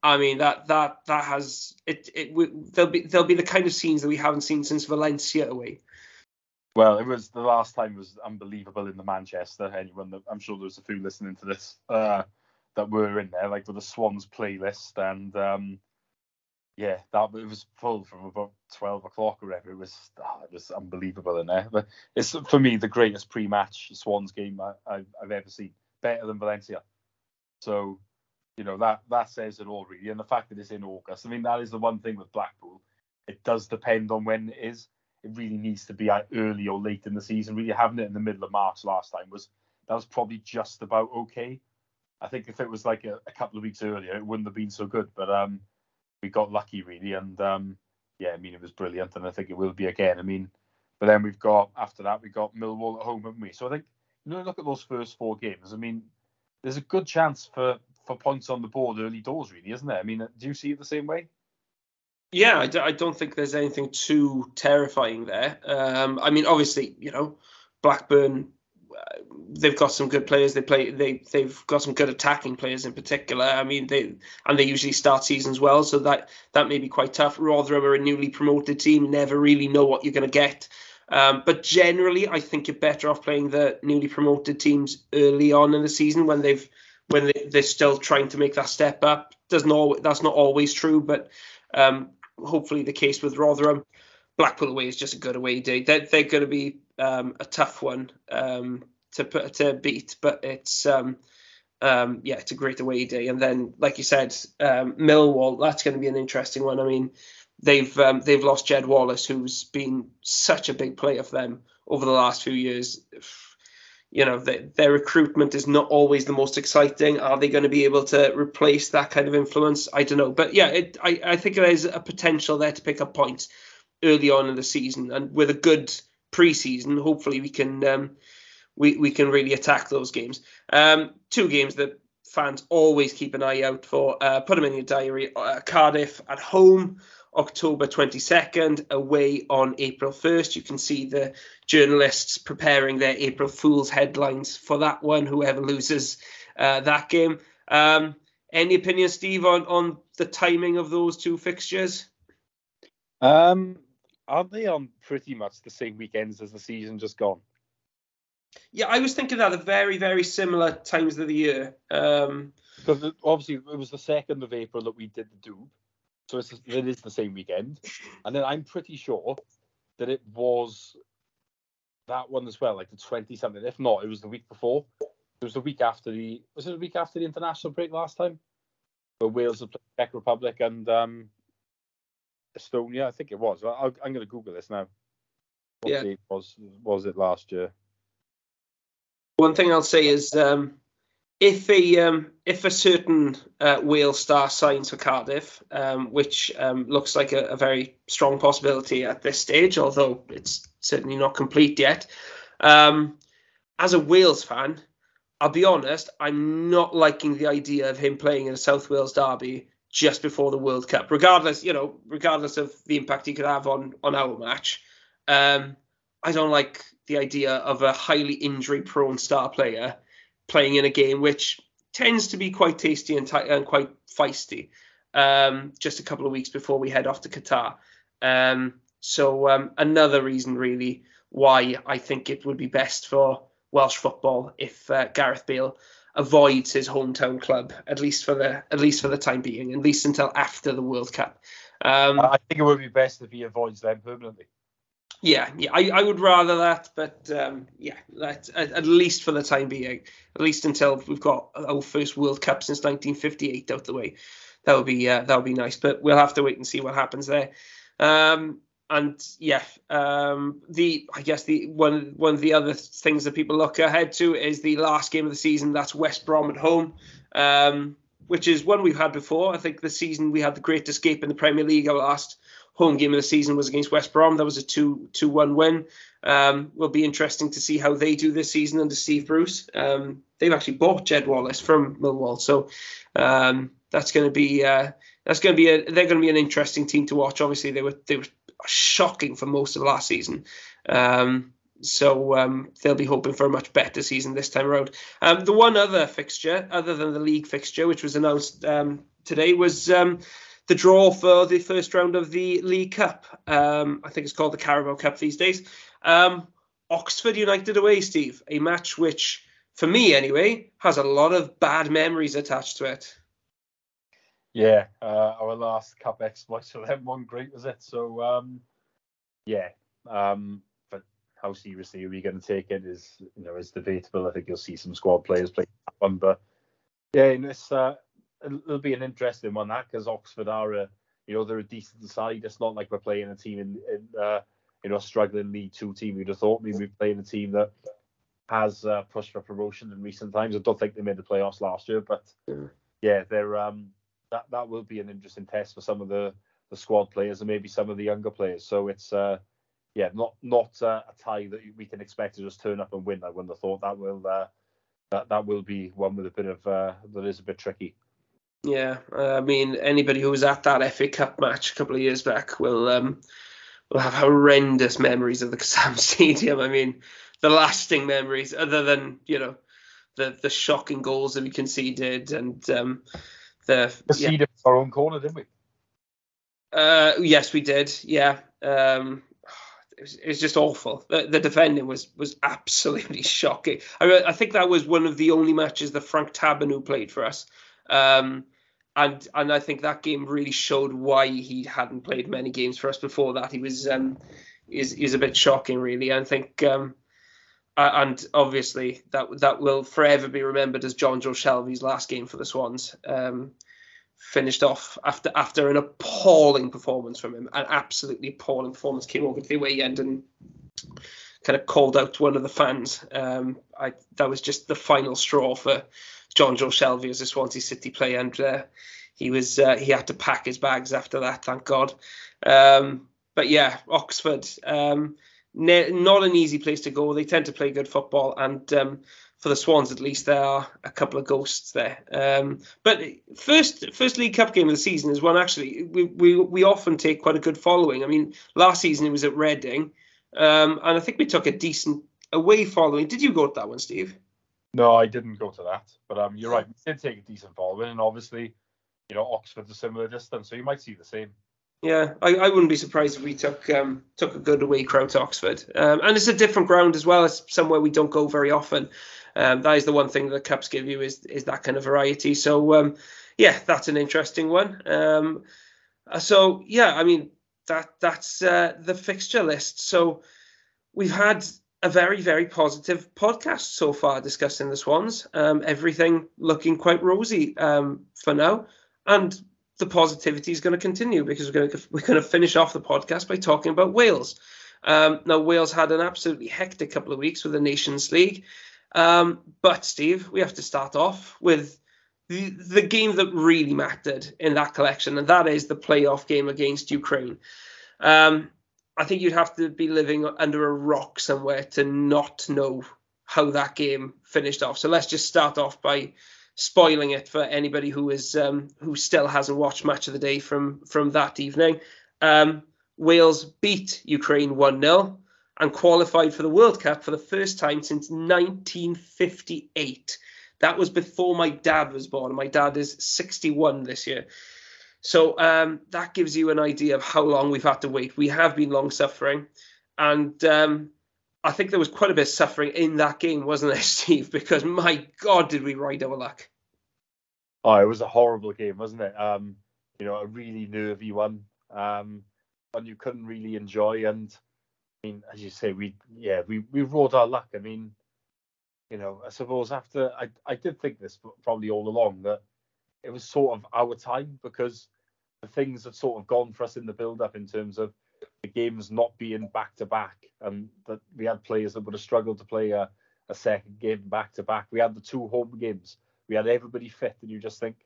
I mean that that that has it. It w- there'll be there'll be the kind of scenes that we haven't seen since Valencia away. Well, it was the last time was unbelievable in the Manchester. Anyone that I'm sure there's a few listening to this uh, that were in there, like with the Swans playlist, and um, yeah, that it was full from about twelve o'clock or whatever. It was oh, it was unbelievable in there. But it's for me the greatest pre-match Swans game I, I've ever seen, better than Valencia. So, you know that that says it all really, and the fact that it's in August. I mean, that is the one thing with Blackpool. It does depend on when it is it really needs to be early or late in the season. Really having it in the middle of March last time was that was probably just about okay. I think if it was like a, a couple of weeks earlier, it wouldn't have been so good. But um, we got lucky really, and um, yeah, I mean it was brilliant, and I think it will be again. I mean, but then we've got after that we got Millwall at home, haven't we? So I think you know look at those first four games. I mean, there's a good chance for for points on the board early doors, really, isn't there? I mean, do you see it the same way? Yeah, I, d- I don't think there's anything too terrifying there. Um, I mean, obviously, you know, Blackburn, uh, they've got some good players. They play, they they've got some good attacking players in particular. I mean, they and they usually start seasons well, so that that may be quite tough. Rotherham are a newly promoted team, never really know what you're going to get. Um, but generally, I think you're better off playing the newly promoted teams early on in the season when they've when they, they're still trying to make that step up. Doesn't always, that's not always true, but um, hopefully the case with Rotherham. Blackpool away is just a good away day. They're, they're going to be um, a tough one um, to to beat, but it's um, um, yeah, it's a great away day. And then, like you said, um, Millwall, that's going to be an interesting one. I mean, they've um, they've lost Jed Wallace, who's been such a big player for them over the last few years. You know, their recruitment is not always the most exciting. Are they going to be able to replace that kind of influence? I don't know. But yeah, it, I, I think there's a potential there to pick up points early on in the season, and with a good pre-season, hopefully we can um, we we can really attack those games. Um, two games that fans always keep an eye out for. Uh, put them in your diary. Uh, Cardiff at home. October 22nd, away on April 1st. You can see the journalists preparing their April Fool's headlines for that one, whoever loses uh, that game. Um, any opinion, Steve, on, on the timing of those two fixtures? Um, aren't they on pretty much the same weekends as the season just gone? Yeah, I was thinking that at very, very similar times of the year. Um, because obviously it was the second of April that we did the Doob, so it's, it is the same weekend. And then I'm pretty sure that it was that one as well, like the 20 something. If not, it was the week before. It was the week after the was it the week after the international break last time, where Wales had played Czech Republic and um, Estonia. I think it was. I, am going to Google this now. What yeah. was was it last year? One thing I'll say is um, if a um, if a certain uh, Wales star signs for Cardiff, um, which um, looks like a, a, very strong possibility at this stage, although it's certainly not complete yet. Um, as a Wales fan, I'll be honest, I'm not liking the idea of him playing in a South Wales derby just before the World Cup, regardless, you know, regardless of the impact he could have on on our match. Um, I don't like the idea of a highly injury-prone star player playing in a game which tends to be quite tasty and, t- and quite feisty. Um, just a couple of weeks before we head off to Qatar. Um, so um, another reason, really, why I think it would be best for Welsh football if uh, Gareth Bale avoids his hometown club at least for the at least for the time being, at least until after the World Cup. Um, I think it would be best if he avoids them permanently. Yeah, yeah, I, I would rather that, but um, yeah, that at, at, least for the time being, at least until we've got our first World Cup since 1958 out the way, that would be uh, that would be nice. But we'll have to wait and see what happens there. Um, and yeah, um, the I guess the one one of the other things that people look ahead to is the last game of the season. That's West Brom at home, um, which is one we've had before. I think the season we had the Great Escape in the Premier League. Our last home game of the season was against West Brom. That was a 2 2 1 win. Um, will be interesting to see how they do this season under Steve Bruce. Um, they've actually bought Jed Wallace from Millwall, so um, that's going to be uh, that's going to be a, they're going to be an interesting team to watch. Obviously, they were they were shocking for most of last season. Um, so um, they'll be hoping for a much better season this time around. Um, the one other fixture, other than the league fixture, which was announced today, was the draw for the first round of the League Cup. Um, I think it's called the Carabao Cup these days. Um, Oxford United away, Steve. A match which, for me anyway, has a lot of bad memories attached to it. Yeah, uh, our last cup exploits for them one great was it. So um, yeah, um, but how seriously are we going to take it is you know is debatable. I think you'll see some squad players play that one, but yeah, in this uh, it'll be an interesting one that because Oxford are a you know they're a decent side. It's not like we're playing a team in, in uh, you know struggling League Two team. You'd have thought maybe we're playing a team that has uh, pushed for promotion in recent times. I don't think they made the playoffs last year, but yeah, they're um that that will be an interesting test for some of the the squad players and maybe some of the younger players. So it's uh yeah not not uh, a tie that we can expect to just turn up and win. I wouldn't have thought that will uh, that that will be one with a bit of uh, that is a bit tricky. Yeah, uh, I mean anybody who was at that FA Cup match a couple of years back will um, will have horrendous memories of the Kassam Stadium. I mean, the lasting memories, other than you know the the shocking goals that we conceded and um, the conceded yeah. our own corner, didn't we? Uh, yes, we did. Yeah. Um, it was, it was just awful. The, the, defending was was absolutely shocking. I, I think that was one of the only matches that Franck Tabanou played for us. Um, and and I think that game really showed why he hadn't played many games for us before that. He was um, is is a bit shocking, really. I think, um, and obviously that that will forever be remembered as Jonjo Shelvey's last game for the Swans. Um, finished off after after an appalling performance from him, an absolutely appalling performance. Came over to the away end and kind of called out one of the fans. Um, I that was just the final straw for Jonjo Shelvey as a Swansea City player, and uh, he was uh, he had to pack his bags after that. Thank God. Um, but yeah, Oxford, um, ne- not an easy place to go. They tend to play good football, and um, for the Swans at least, there are a couple of ghosts there. Um, but first, first League Cup game of the season is one actually we, we we often take quite a good following. I mean, last season it was at Reading, um, and I think we took a decent away following. Did you go to that one, Steve? No, I didn't go to that. But um, you're right. We did take a decent following, and obviously, you know, Oxford's a similar distance, so you might see the same. Yeah, I, I wouldn't be surprised if we took um, took a good away crowd to Oxford, um, and it's a different ground as well. It's somewhere we don't go very often. Um, that is the one thing that cups give you is is that kind of variety. So um, yeah, that's an interesting one. Um, uh, so yeah, I mean that that's uh, the fixture list. So we've had a very very positive podcast so far discussing the Swans. Um, everything looking quite rosy um, for now, and the positivity is going to continue because we're going to we're going to finish off the podcast by talking about Wales. Um, now Wales had an absolutely hectic couple of weeks with the Nations League. Um, but Steve, we have to start off with the, the game that really mattered in that collection, and that is the playoff game against Ukraine. Um, I think you'd have to be living under a rock somewhere to not know how that game finished off. So let's just start off by spoiling it for anybody who is um, who still hasn't watched match of the day from from that evening. Um, Wales beat Ukraine one 0 and qualified for the World Cup for the first time since 1958. That was before my dad was born. My dad is 61 this year. So um, that gives you an idea of how long we've had to wait. We have been long suffering. And um, I think there was quite a bit of suffering in that game, wasn't there, Steve? Because my God, did we ride our luck. Oh, it was a horrible game, wasn't it? Um, you know, a really nervy one, um, one you couldn't really enjoy. And I mean, as you say, we yeah we we rode our luck. I mean, you know, I suppose after I I did think this probably all along that it was sort of our time because the things had sort of gone for us in the build up in terms of the games not being back to back and that we had players that would have struggled to play a, a second game back to back. We had the two home games. We had everybody fit, and you just think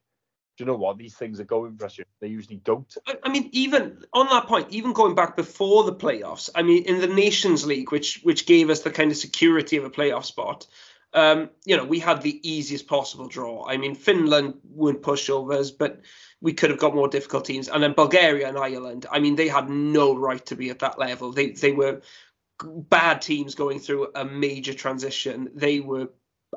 do you know what? These things are going for us. They usually don't. I mean, even on that point, even going back before the playoffs, I mean, in the Nations League, which which gave us the kind of security of a playoff spot, um, you know, we had the easiest possible draw. I mean, Finland weren't pushovers, but we could have got more difficult teams. And then Bulgaria and Ireland, I mean, they had no right to be at that level. They they were bad teams going through a major transition. They were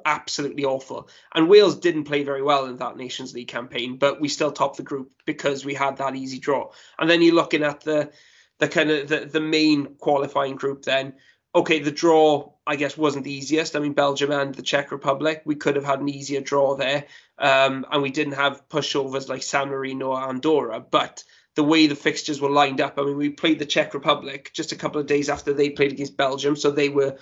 absolutely awful. And Wales didn't play very well in that Nations League campaign, but we still topped the group because we had that easy draw. And then you're looking at the the kind of the, the main qualifying group then. Okay, the draw I guess wasn't the easiest. I mean, Belgium and the Czech Republic, we could have had an easier draw there, um, and we didn't have pushovers like San Marino or Andorra. But the way the fixtures were lined up, I mean, we played the Czech Republic just a couple of days after they played against Belgium, so they were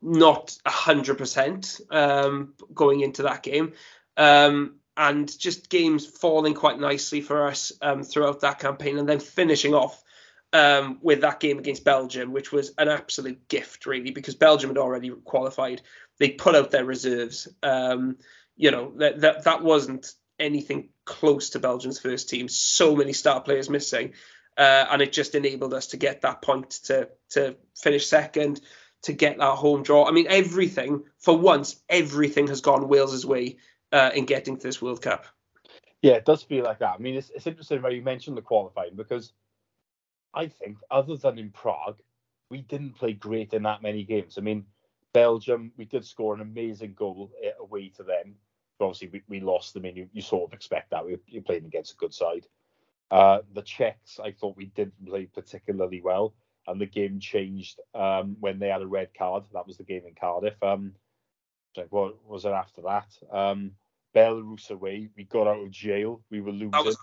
not 100% um, going into that game. Um, and just games falling quite nicely for us um, throughout that campaign, and then finishing off um, with that game against Belgium, which was an absolute gift, really, because Belgium had already qualified. They put out their reserves. Um, you know that, that that wasn't anything close to Belgium's first team. So many star players missing, uh, and it just enabled us to get that point to to finish second to get that home draw. I mean, everything for once, everything has gone Wales's way uh, in getting to this World Cup. Yeah, it does feel like that. I mean, it's, it's interesting when you mentioned the qualifying because I think, other than in Prague, we didn't play great in that many games. I mean, Belgium, we did score an amazing goal eh, away to them. But obviously, we, we lost. I mean, you, you sort of expect that. We, you're playing against a good side. Uh, the Czechs, I thought we didn't play particularly well. and the game changed um, when they had a red card. That was the game in Cardiff. Um, like what was it after that? Um, Belarus away. We got out of jail. We were losing. That was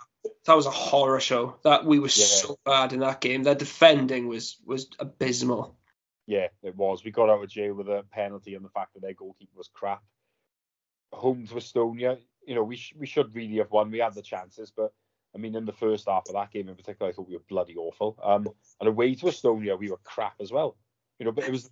that was a horror show. That we were yeah. so bad in that game. Their defending was was abysmal. Yeah, it was. We got out of jail with a penalty and the fact that their goalkeeper was crap. Home to Estonia, you know, we sh- we should really have won. We had the chances, but I mean, in the first half of that game in particular, I thought we were bloody awful. Um, and away to Estonia, we were crap as well. You know, but it was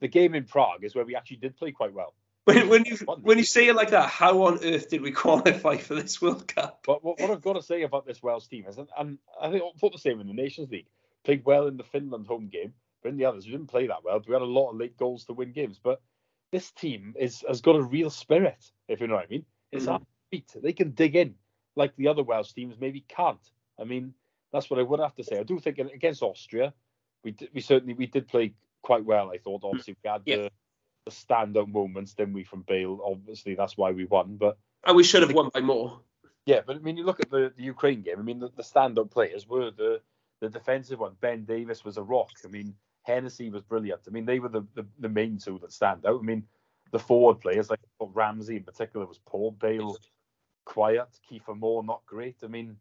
the game in Prague is where we actually did play quite well. When, when you when you say it like that, how on earth did we qualify for this World Cup? But what, what I've got to say about this Welsh team is, and I think I thought the same in the Nations League, played well in the Finland home game, but in the others we didn't play that well. We had a lot of late goals to win games, but this team is has got a real spirit, if you know what I mean. It's mm. beat. They can dig in like the other Welsh teams maybe can't. I mean, that's what I would have to say. I do think against Austria, we did, we certainly we did play quite well. I thought obviously we had yeah. the standout moments, didn't we, from Bale? Obviously, that's why we won. But and we should have won by more. Yeah, but I mean, you look at the, the Ukraine game. I mean, the, the standout players were the the defensive one. Ben Davies was a rock. I mean, Hennessy was brilliant. I mean, they were the, the, the main two that stand out. I mean, the forward players like Ramsey in particular was poor. Bale quiet. Kiefer Moore not great. I mean,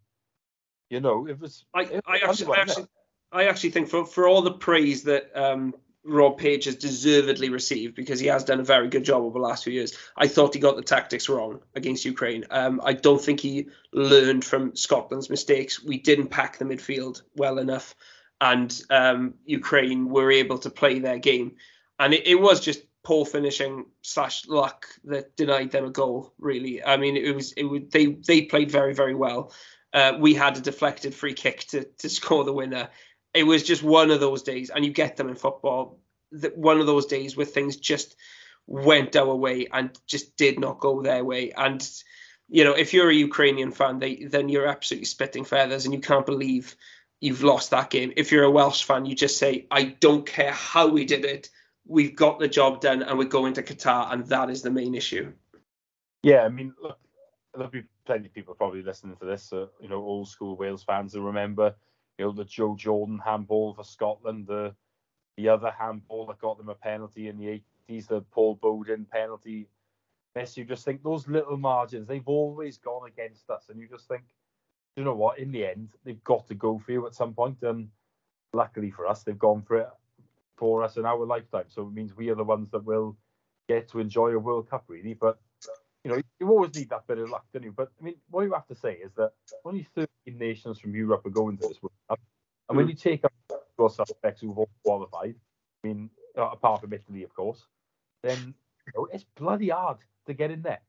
you know, it was. I, it, I actually, I actually, I actually think for for all the praise that um, Rob Page has deservedly received because he has done a very good job over the last few years. I thought he got the tactics wrong against Ukraine. Um, I don't think he learned from Scotland's mistakes. We didn't pack the midfield well enough, and um, Ukraine were able to play their game. And it, it, was just poor finishing slash luck that denied them a goal. Really, I mean, it was it would they they played very very well. Uh, we had a deflected free kick to to score the winner it was just one of those days, and you get them in football. That one of those days where things just went our way and just did not go their way. And you know, if you're a Ukrainian fan, they, then you're absolutely spitting feathers, and you can't believe you've lost that game. If you're a Welsh fan, you just say, "I don't care how we did it. We've got the job done, and we're going to Qatar, and that is the main issue." Yeah, I mean, look, there'll be plenty of people probably listening to this, uh, you know, old school Wales fans who remember you know, the Joe Jordan handball for Scotland, the the other handball that got them a penalty in the 80s, the Paul Bowden penalty. Yes, you just think those little margins, they've always gone against us. And you just think, you know what, in the end, they've got to go for you at some point. And luckily for us, they've gone for it for us in our lifetime. So it means we are the ones that will get to enjoy a World Cup, really. But you know, you always need that bit of luck, don't you? But I mean, what you have to say is that only 13 nations from Europe are going to this World Cup, and when you take up your suspects who've all qualified, I mean, uh, apart from Italy, of course, then you know, it's bloody hard to get in there,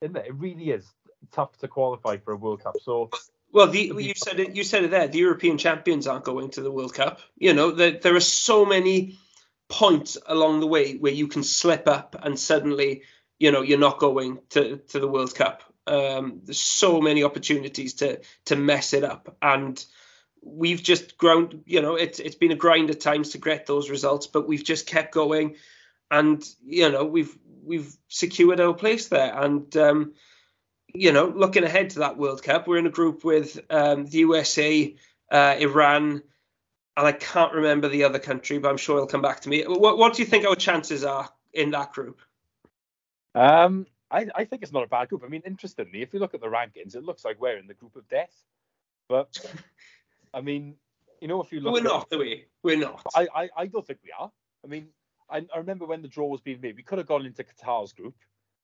isn't it? It really is tough to qualify for a World Cup. So. Well, the, you said it. You said it there. The European champions aren't going to the World Cup. You know, there, there are so many points along the way where you can slip up and suddenly you know you're not going to to the World Cup. Um, there's so many opportunities to to mess it up, and we've just ground. You know, it's it's been a grind at times to get those results, but we've just kept going, and you know we've we've secured our place there, and. Um, you know, looking ahead to that World Cup, we're in a group with um, the USA, uh, Iran, and I can't remember the other country, but I'm sure it'll come back to me. What, what do you think our chances are in that group? Um, I, I think it's not a bad group. I mean, interestingly, if you look at the rankings, it looks like we're in the group of death. But I mean, you know, if you look, we're not, are we? We're not. I, I, I don't think we are. I mean, I, I remember when the draw was being made, we could have gone into Qatar's group,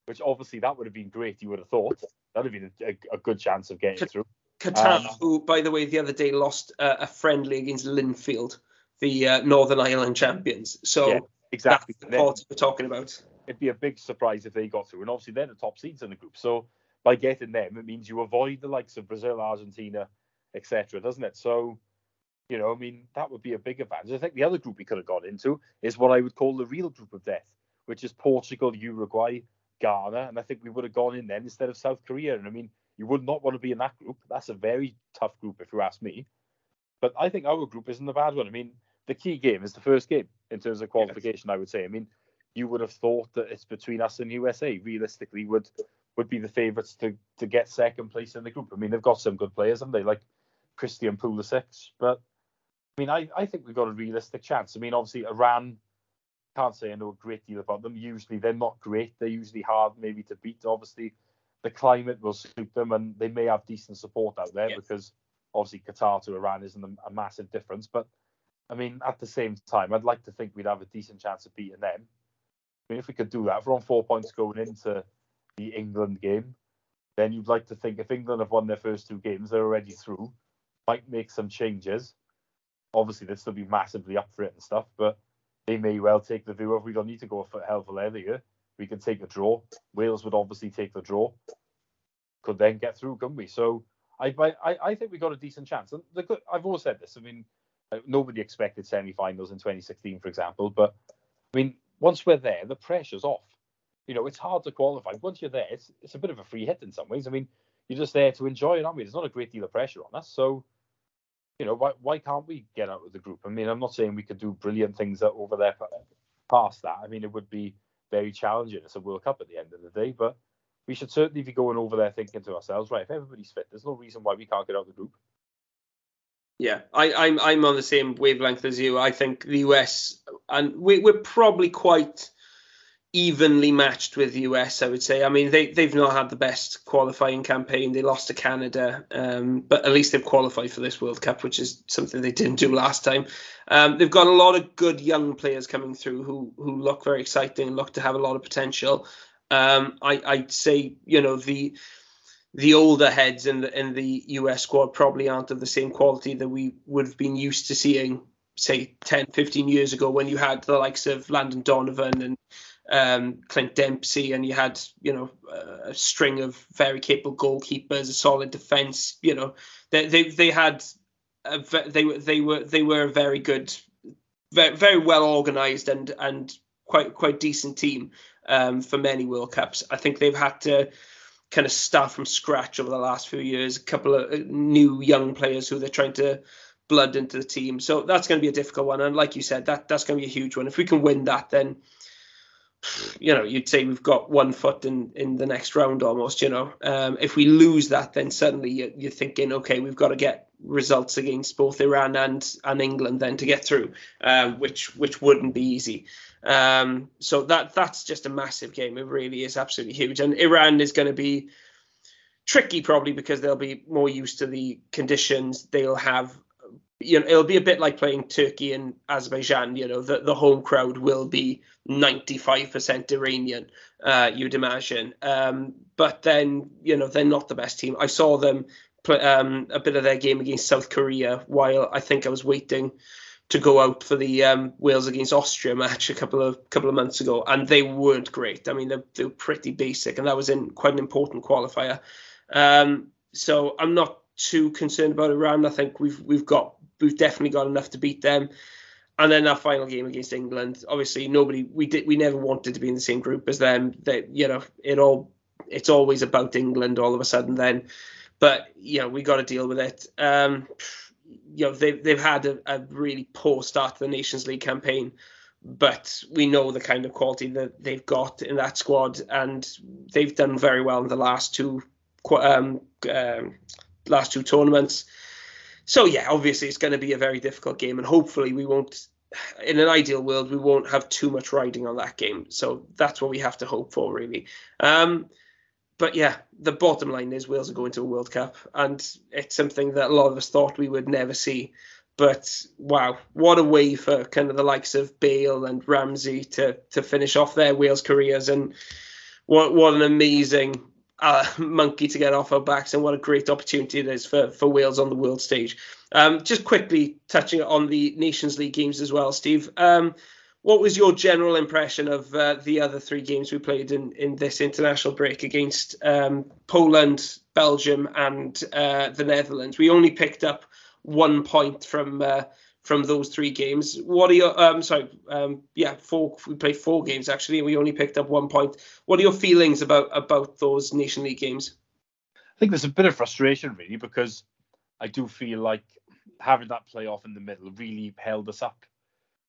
which obviously that would have been great. You would have thought that would have been a, a good chance of getting through. Qatar, um, who, by the way, the other day lost uh, a friendly against Linfield, the uh, Northern Ireland champions. So yeah, exactly that's the party we're talking about it'd be a big surprise if they got through. And obviously, they're the top seeds in the group. So by getting them, it means you avoid the likes of Brazil, Argentina, etc., doesn't it? So, you know, I mean, that would be a big advantage. I think the other group we could have got into is what I would call the real group of death, which is Portugal, Uruguay, Ghana. And I think we would have gone in then instead of South Korea. And I mean, you would not want to be in that group. That's a very tough group, if you ask me. But I think our group isn't a bad one. I mean, the key game is the first game in terms of qualification, yes. I would say. I mean, you would have thought that it's between us and USA. Realistically, would would be the favourites to to get second place in the group. I mean, they've got some good players, haven't they? Like Christian Pulisic, but I mean, I, I think we've got a realistic chance. I mean, obviously, Iran can't say I know a great deal about them. Usually, they're not great. They're usually hard, maybe to beat. Obviously, the climate will suit them, and they may have decent support out there because obviously Qatar to Iran isn't a, a, massive difference. But I mean, at the same time, I'd like to think we'd have a decent chance of beating them. I mean, if we could do that, we're on four points going into the England game, then you'd like to think if England have won their first two games, they're already through. Might make some changes. Obviously, they'd still be massively up for it and stuff, but they may well take the view of we don't need to go for hell for leather here. We can take a draw. Wales would obviously take the draw. Could then get through, couldn't we? So I I, I think we got a decent chance. And the I've always said this. I mean, uh, nobody expected semi-finals in 2016, for example. But I mean, once we're there, the pressure's off. You know, it's hard to qualify. Once you're there, it's it's a bit of a free hit in some ways. I mean, you're just there to enjoy it, aren't we? There's not a great deal of pressure on us. So you know, why why can't we get out of the group? I mean, I'm not saying we could do brilliant things over there past that. I mean, it would be very challenging. It's a World Cup at the end of the day, but we should certainly be going over there thinking to ourselves, right? If everybody's fit, there's no reason why we can't get out of the group. Yeah, I, I'm I'm on the same wavelength as you. I think the US and we, we're probably quite evenly matched with the US, I would say. I mean, they they've not had the best qualifying campaign. They lost to Canada, um, but at least they've qualified for this World Cup, which is something they didn't do last time. Um, they've got a lot of good young players coming through who who look very exciting and look to have a lot of potential. Um, I I'd say you know the the older heads in the in the US squad probably aren't of the same quality that we would have been used to seeing say 10 15 years ago when you had the likes of Landon Donovan and um, Clint Dempsey, and you had you know a string of very capable goalkeepers, a solid defense. You know, they they, they had a, they were they were they were a very good, very, very well organized and and quite quite decent team um, for many World Cups. I think they've had to kind of start from scratch over the last few years. A couple of uh, new young players who they're trying to blood into the team. So that's going to be a difficult one. And like you said, that that's going to be a huge one. If we can win that, then you know, you'd say we've got one foot in in the next round almost. You know, um, if we lose that, then suddenly you're, you're, thinking, okay, we've got to get results against both Iran and and England then to get through, um, which which wouldn't be easy. Um, so that that's just a massive game. It really is absolutely huge, and Iran is going to be tricky probably because they'll be more used to the conditions. They'll have you know, it'll be a bit like playing Turkey and Azerbaijan. You know, the, the home crowd will be 95% Iranian, uh, you'd imagine. Um, but then, you know, they're not the best team. I saw them play um, a bit of their game against South Korea while I think I was waiting to go out for the um, Wales against Austria match a couple of couple of months ago, and they weren't great. I mean, they're, they're pretty basic, and that was in quite an important qualifier. Um, so I'm not too concerned about Iran. I think we've we've got we've definitely got enough to beat them. And then our final game against England, obviously nobody we did we never wanted to be in the same group as them. That you know it all it's always about England all of a sudden then, but you know we got to deal with it. Um, you know they've they've had a, a really poor start to the Nations League campaign, but we know the kind of quality that they've got in that squad, and they've done very well in the last two um, um, last two tournaments so yeah, obviously it's going to be a very difficult game, and hopefully we won't. In an ideal world, we won't have too much riding on that game. So that's what we have to hope for, really. Um, but yeah, the bottom line is Wales are going to a World Cup, and it's something that a lot of us thought we would never see. But wow, what a way for kind of the likes of Bale and Ramsey to to finish off their Wales careers, and what what an amazing uh, monkey to get off our backs, and what a great opportunity it is for, for Wales on the world stage. Um, just quickly touching on the Nations League games as well, Steve. Um, what was your general impression of uh, the other three games we played in, in this international break against um, Poland, Belgium, and uh, the Netherlands? We only picked up one point from uh, from those three games. What are your um sorry um yeah four we played four games actually and we only picked up one point. What are your feelings about about those Nation League games? I think there's a bit of frustration really because I do feel like having that playoff in the middle really held us up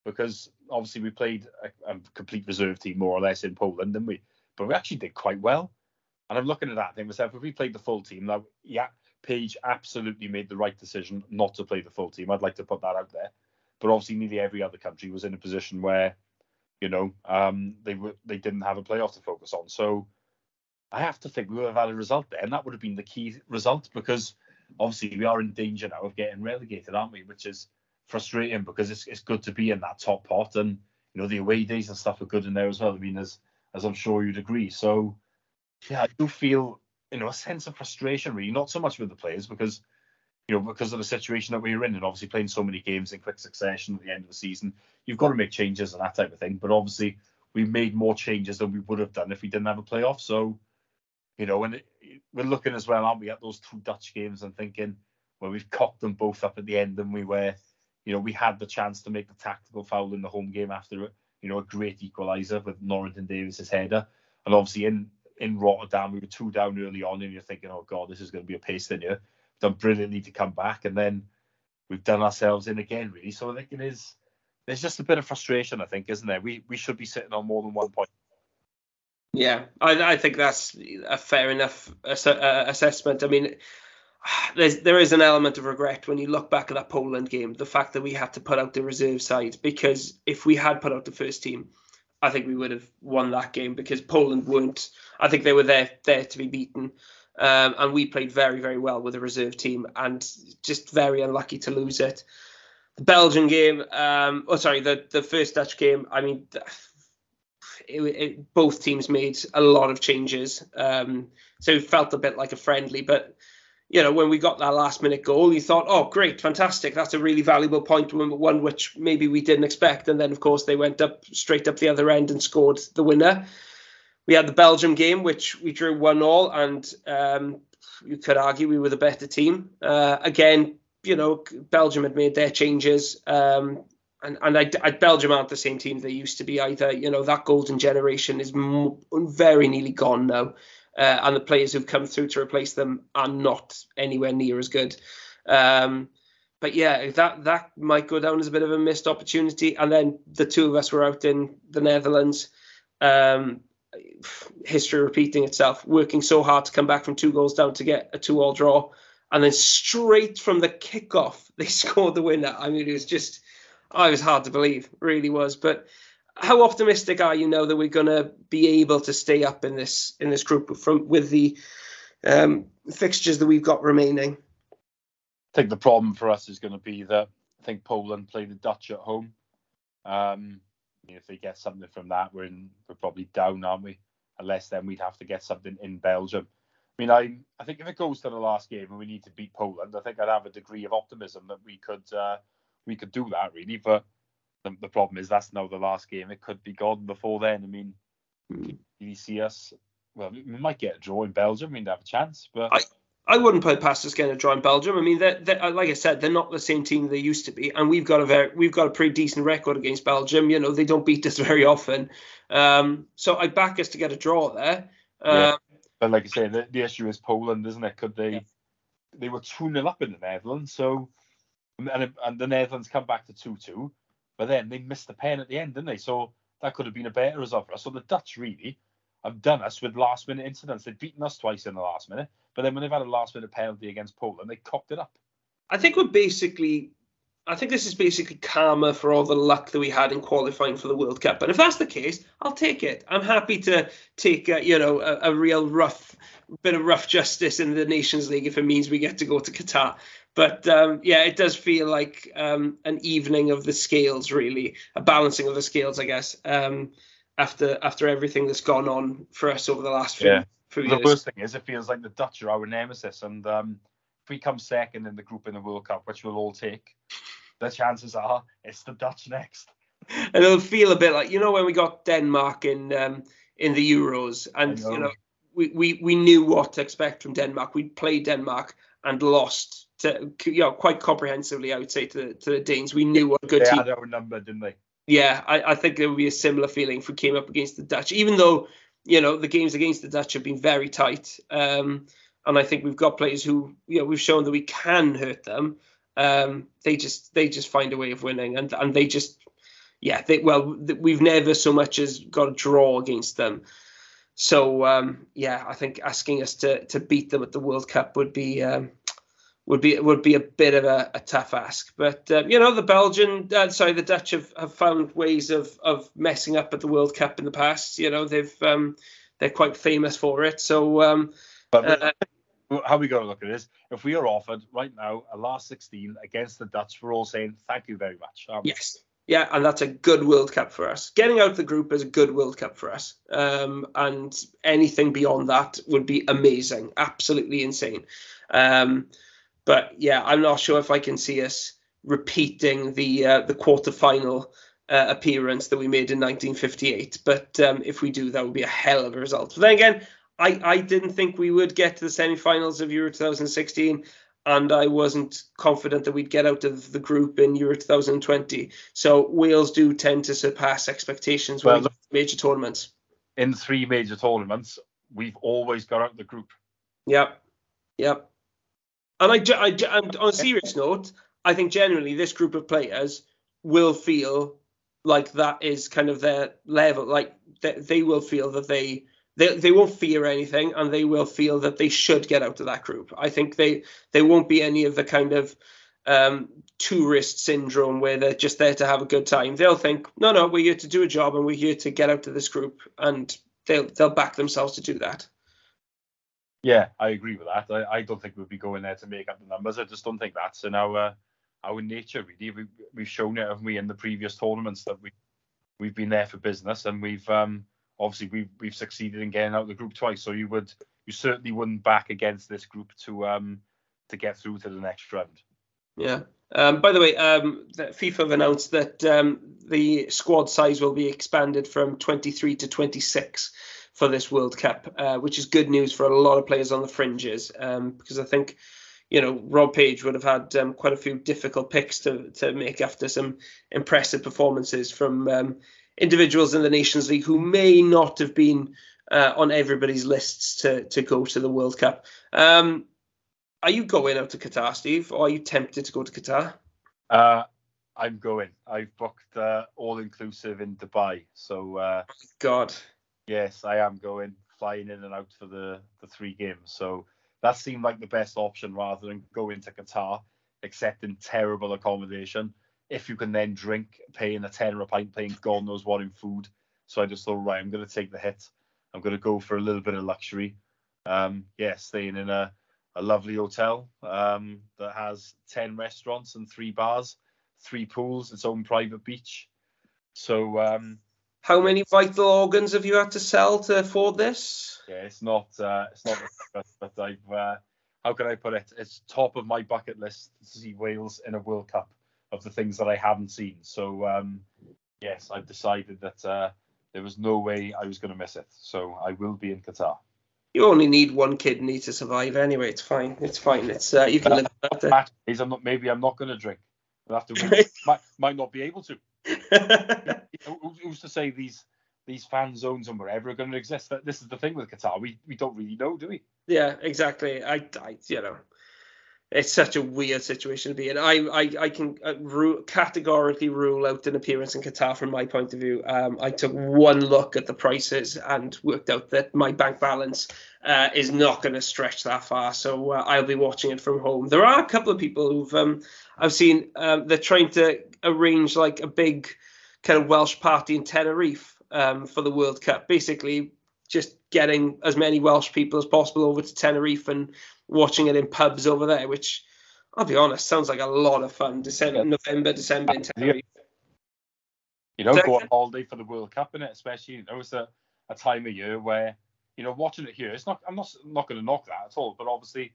because obviously we played a, a complete reserve team more or less in Poland, didn't we? But we actually did quite well. And I'm looking at that thing myself. If we played the full team, now yeah, Page absolutely made the right decision not to play the full team. I'd like to put that out there. But obviously, nearly every other country was in a position where, you know, um, they were they didn't have a playoff to focus on. So I have to think we would have had a result there, and that would have been the key result because obviously we are in danger now of getting relegated, aren't we? Which is frustrating because it's it's good to be in that top pot, and you know the away days and stuff are good in there as well. I mean, as as I'm sure you'd agree. So yeah, I do feel you know a sense of frustration really, not so much with the players because you know because of the situation that we are in, and obviously playing so many games in quick succession at the end of the season, you've got to make changes and that type of thing. But obviously we made more changes than we would have done if we didn't have a playoff. So you know, and we're looking as well, aren't we, at those two Dutch games and thinking, well, we've cocked them both up at the end, and we were, you know, we had the chance to make the tactical foul in the home game after, you know, a great equaliser with Norrington-Davies's header, and obviously in in Rotterdam we were two down early on, and you're thinking, oh god, this is going to be a pace in here. Done brilliantly to come back, and then we've done ourselves in again, really. So I think it is. There's just a bit of frustration, I think, isn't there? We we should be sitting on more than one point yeah, I, I think that's a fair enough ass- uh, assessment. I mean, there's there is an element of regret when you look back at that Poland game, the fact that we had to put out the reserve side because if we had put out the first team, I think we would have won that game because Poland weren't. I think they were there there to be beaten, um, and we played very very well with the reserve team and just very unlucky to lose it. The Belgian game, um, oh sorry, the the first Dutch game. I mean it, it, both teams made a lot of changes. Um, so it felt a bit like a friendly. But, you know, when we got that last minute goal, you thought, oh, great, fantastic. That's a really valuable point, one which maybe we didn't expect. And then, of course, they went up straight up the other end and scored the winner. We had the Belgium game, which we drew 1 all, and um, you could argue we were the better team. Uh, again, you know, Belgium had made their changes. Um, and and I, I, Belgium aren't the same team they used to be either. You know that golden generation is m- very nearly gone now, uh, and the players who've come through to replace them are not anywhere near as good. Um, but yeah, that that might go down as a bit of a missed opportunity. And then the two of us were out in the Netherlands. Um, history repeating itself, working so hard to come back from two goals down to get a two-all draw, and then straight from the kickoff they scored the winner. I mean, it was just I was hard to believe, really was. But how optimistic are you now that we're going to be able to stay up in this in this group from with the um, fixtures that we've got remaining? I think the problem for us is going to be that I think Poland play the Dutch at home. Um, if they get something from that, we're in, we're probably down, aren't we? Unless then we'd have to get something in Belgium. I mean, I I think if it goes to the last game and we need to beat Poland, I think I'd have a degree of optimism that we could uh, we could do that really. But the, the, problem is that's now the last game. It could be gone before then. I mean, can you see us? Well, we might get a draw in Belgium. We'd have a chance, but. I- I wouldn't put past us getting a draw in Belgium. I mean, they're, they're, uh, like I said, they're not the same team they used to be, and we've got a very, we've got a pretty decent record against Belgium. You know, they don't beat us very often, um, so I back us to get a draw there. Yeah. Um, but like I say, the, the issue is Poland, isn't it? Could they? Yeah. They were two 0 up in the Netherlands, so and, and the Netherlands come back to 2 2, but then they missed the pen at the end, didn't they? So that could have been a better result for us. So the Dutch really have done us with last minute incidents. They've beaten us twice in the last minute, but then when they've had a last minute penalty against Poland, they cocked it up. I think we're basically. I think this is basically karma for all the luck that we had in qualifying for the World Cup. And if that's the case, I'll take it. I'm happy to take, a, you know, a, a real rough bit of rough justice in the Nations League if it means we get to go to Qatar. But um, yeah, it does feel like um, an evening of the scales, really, a balancing of the scales, I guess. Um, after after everything that's gone on for us over the last few, yeah. few years. The worst thing is, it feels like the Dutch are our nemesis, and um, if we come second in the group in the World Cup, which we'll all take, the chances are it's the Dutch next. And it'll feel a bit like you know when we got Denmark in um, in the Euros, and know. you know we, we we knew what to expect from Denmark. We played Denmark and lost to, you know, quite comprehensively, I would say, to, to the Danes. We knew what a good they team. They had our number, didn't they? Yeah, I, I think there would be a similar feeling if we came up against the Dutch, even though, you know, the games against the Dutch have been very tight. Um, and I think we've got players who, you know, we've shown that we can hurt them. Um, they just they just find a way of winning, and and they just, yeah, they well, we've never so much as got a draw against them. So um, yeah, I think asking us to to beat them at the World Cup would be um, would be would be a bit of a, a tough ask. But um, you know, the Belgian, uh, sorry, the Dutch have, have found ways of of messing up at the World Cup in the past. You know, they've um, they're quite famous for it. So, um, but uh, how we got to look at this? If we are offered right now a last 16 against the Dutch, we're all saying thank you very much. yes. Yeah, and that's a good World Cup for us. Getting out of the group is a good World Cup for us. Um, and anything beyond that would be amazing, absolutely insane. Um, but yeah, I'm not sure if I can see us repeating the uh, the quarterfinal uh, appearance that we made in 1958. But um, if we do, that would be a hell of a result. But then again, I, I didn't think we would get to the semi-finals of Euro 2016, and I wasn't confident that we'd get out of the group in Euro 2020. So Wales do tend to surpass expectations well, when major tournaments. In three major tournaments, we've always got out of the group. Yep, yep. And I, I, and on a serious note, I think generally this group of players will feel like that is kind of their level. Like they, they will feel that they, they they won't fear anything, and they will feel that they should get out of that group. I think they they won't be any of the kind of um, tourist syndrome where they're just there to have a good time. They'll think, no, no, we're here to do a job, and we're here to get out of this group, and they'll they'll back themselves to do that. Yeah, I agree with that. I, I don't think we'll be going there to make up the numbers. I just don't think that's in our our nature. Really, we, we've shown it, haven't we, in the previous tournaments that we we've been there for business, and we've um, obviously we've we've succeeded in getting out of the group twice. So you would you certainly wouldn't back against this group to um to get through to the next round. Yeah. Um, by the way, um, FIFA have announced that um, the squad size will be expanded from 23 to 26 for this World Cup, uh, which is good news for a lot of players on the fringes. Um, because I think, you know, Rob Page would have had um, quite a few difficult picks to to make after some impressive performances from um, individuals in the Nations League who may not have been uh, on everybody's lists to to go to the World Cup. Um, are you going out to Qatar, Steve, or are you tempted to go to Qatar? Uh, I'm going. I've booked uh, all inclusive in Dubai. So. Uh, God. Yes, I am going, flying in and out for the, the three games. So that seemed like the best option rather than going to Qatar, accepting terrible accommodation. If you can then drink, paying a tenner a pint, paying God knows what in food. So I just thought, right, I'm going to take the hit. I'm going to go for a little bit of luxury. Um, yeah, staying in a, a lovely hotel um, that has 10 restaurants and three bars, three pools, its own private beach. So um, how many vital organs have you had to sell to afford this? Yeah, it's not. Uh, it's not. but I've. Uh, how can I put it? It's top of my bucket list to see Wales in a World Cup of the things that I haven't seen. So um, yes, I've decided that uh, there was no way I was going to miss it. So I will be in Qatar. You only need one kidney to survive anyway. It's fine. It's fine. It's uh, you can live without it. I'm not, maybe I'm not going to drink. I'll have to. might, might not be able to. who's to say these these fan zones and wherever are going to exist? This is the thing with Qatar. We we don't really know, do we? Yeah, exactly. I, I you know, it's such a weird situation to be in. I I, I can uh, categorically rule out an appearance in Qatar from my point of view. Um, I took one look at the prices and worked out that my bank balance uh, is not going to stretch that far. So uh, I'll be watching it from home. There are a couple of people who've um, I've seen um, they're trying to arrange like a big kind of Welsh party in Tenerife um, for the World Cup. Basically, just getting as many Welsh people as possible over to Tenerife and watching it in pubs over there, which I'll be honest, sounds like a lot of fun. December, November, December in Tenerife. You know, go on holiday for the World Cup in it, especially. You know, it's a, a time of year where you know watching it here. It's not. I'm not not going to knock that at all. But obviously,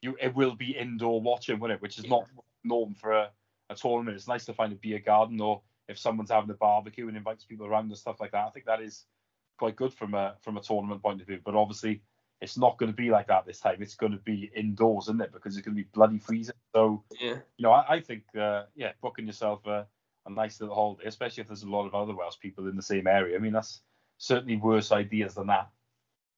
you it will be indoor watching, won't it? Which is yeah. not norm for a, a tournament. It's nice to find a beer garden or if someone's having a barbecue and invites people around and stuff like that. I think that is quite good from a from a tournament point of view. But obviously, it's not going to be like that this time. It's going to be indoors, isn't it? Because it's going to be bloody freezing. So, yeah. you know, I, I think, uh, yeah, booking yourself a, a nice little holiday, especially if there's a lot of other Welsh people in the same area. I mean, that's certainly worse ideas than that.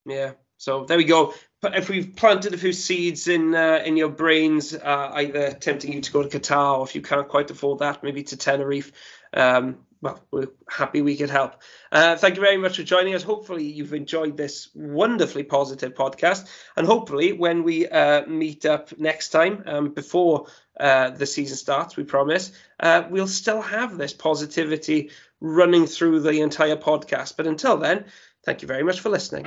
Yeah. So there we go. But if we've planted a few seeds in uh, in your brains, uh, either tempting you to go to Qatar, or if you can't quite afford that, maybe to Tenerife. Um, well, we're happy we could help. Uh, thank you very much for joining us. Hopefully, you've enjoyed this wonderfully positive podcast. And hopefully, when we uh, meet up next time, um, before uh, the season starts, we promise, uh, we'll still have this positivity running through the entire podcast. But until then, thank you very much for listening.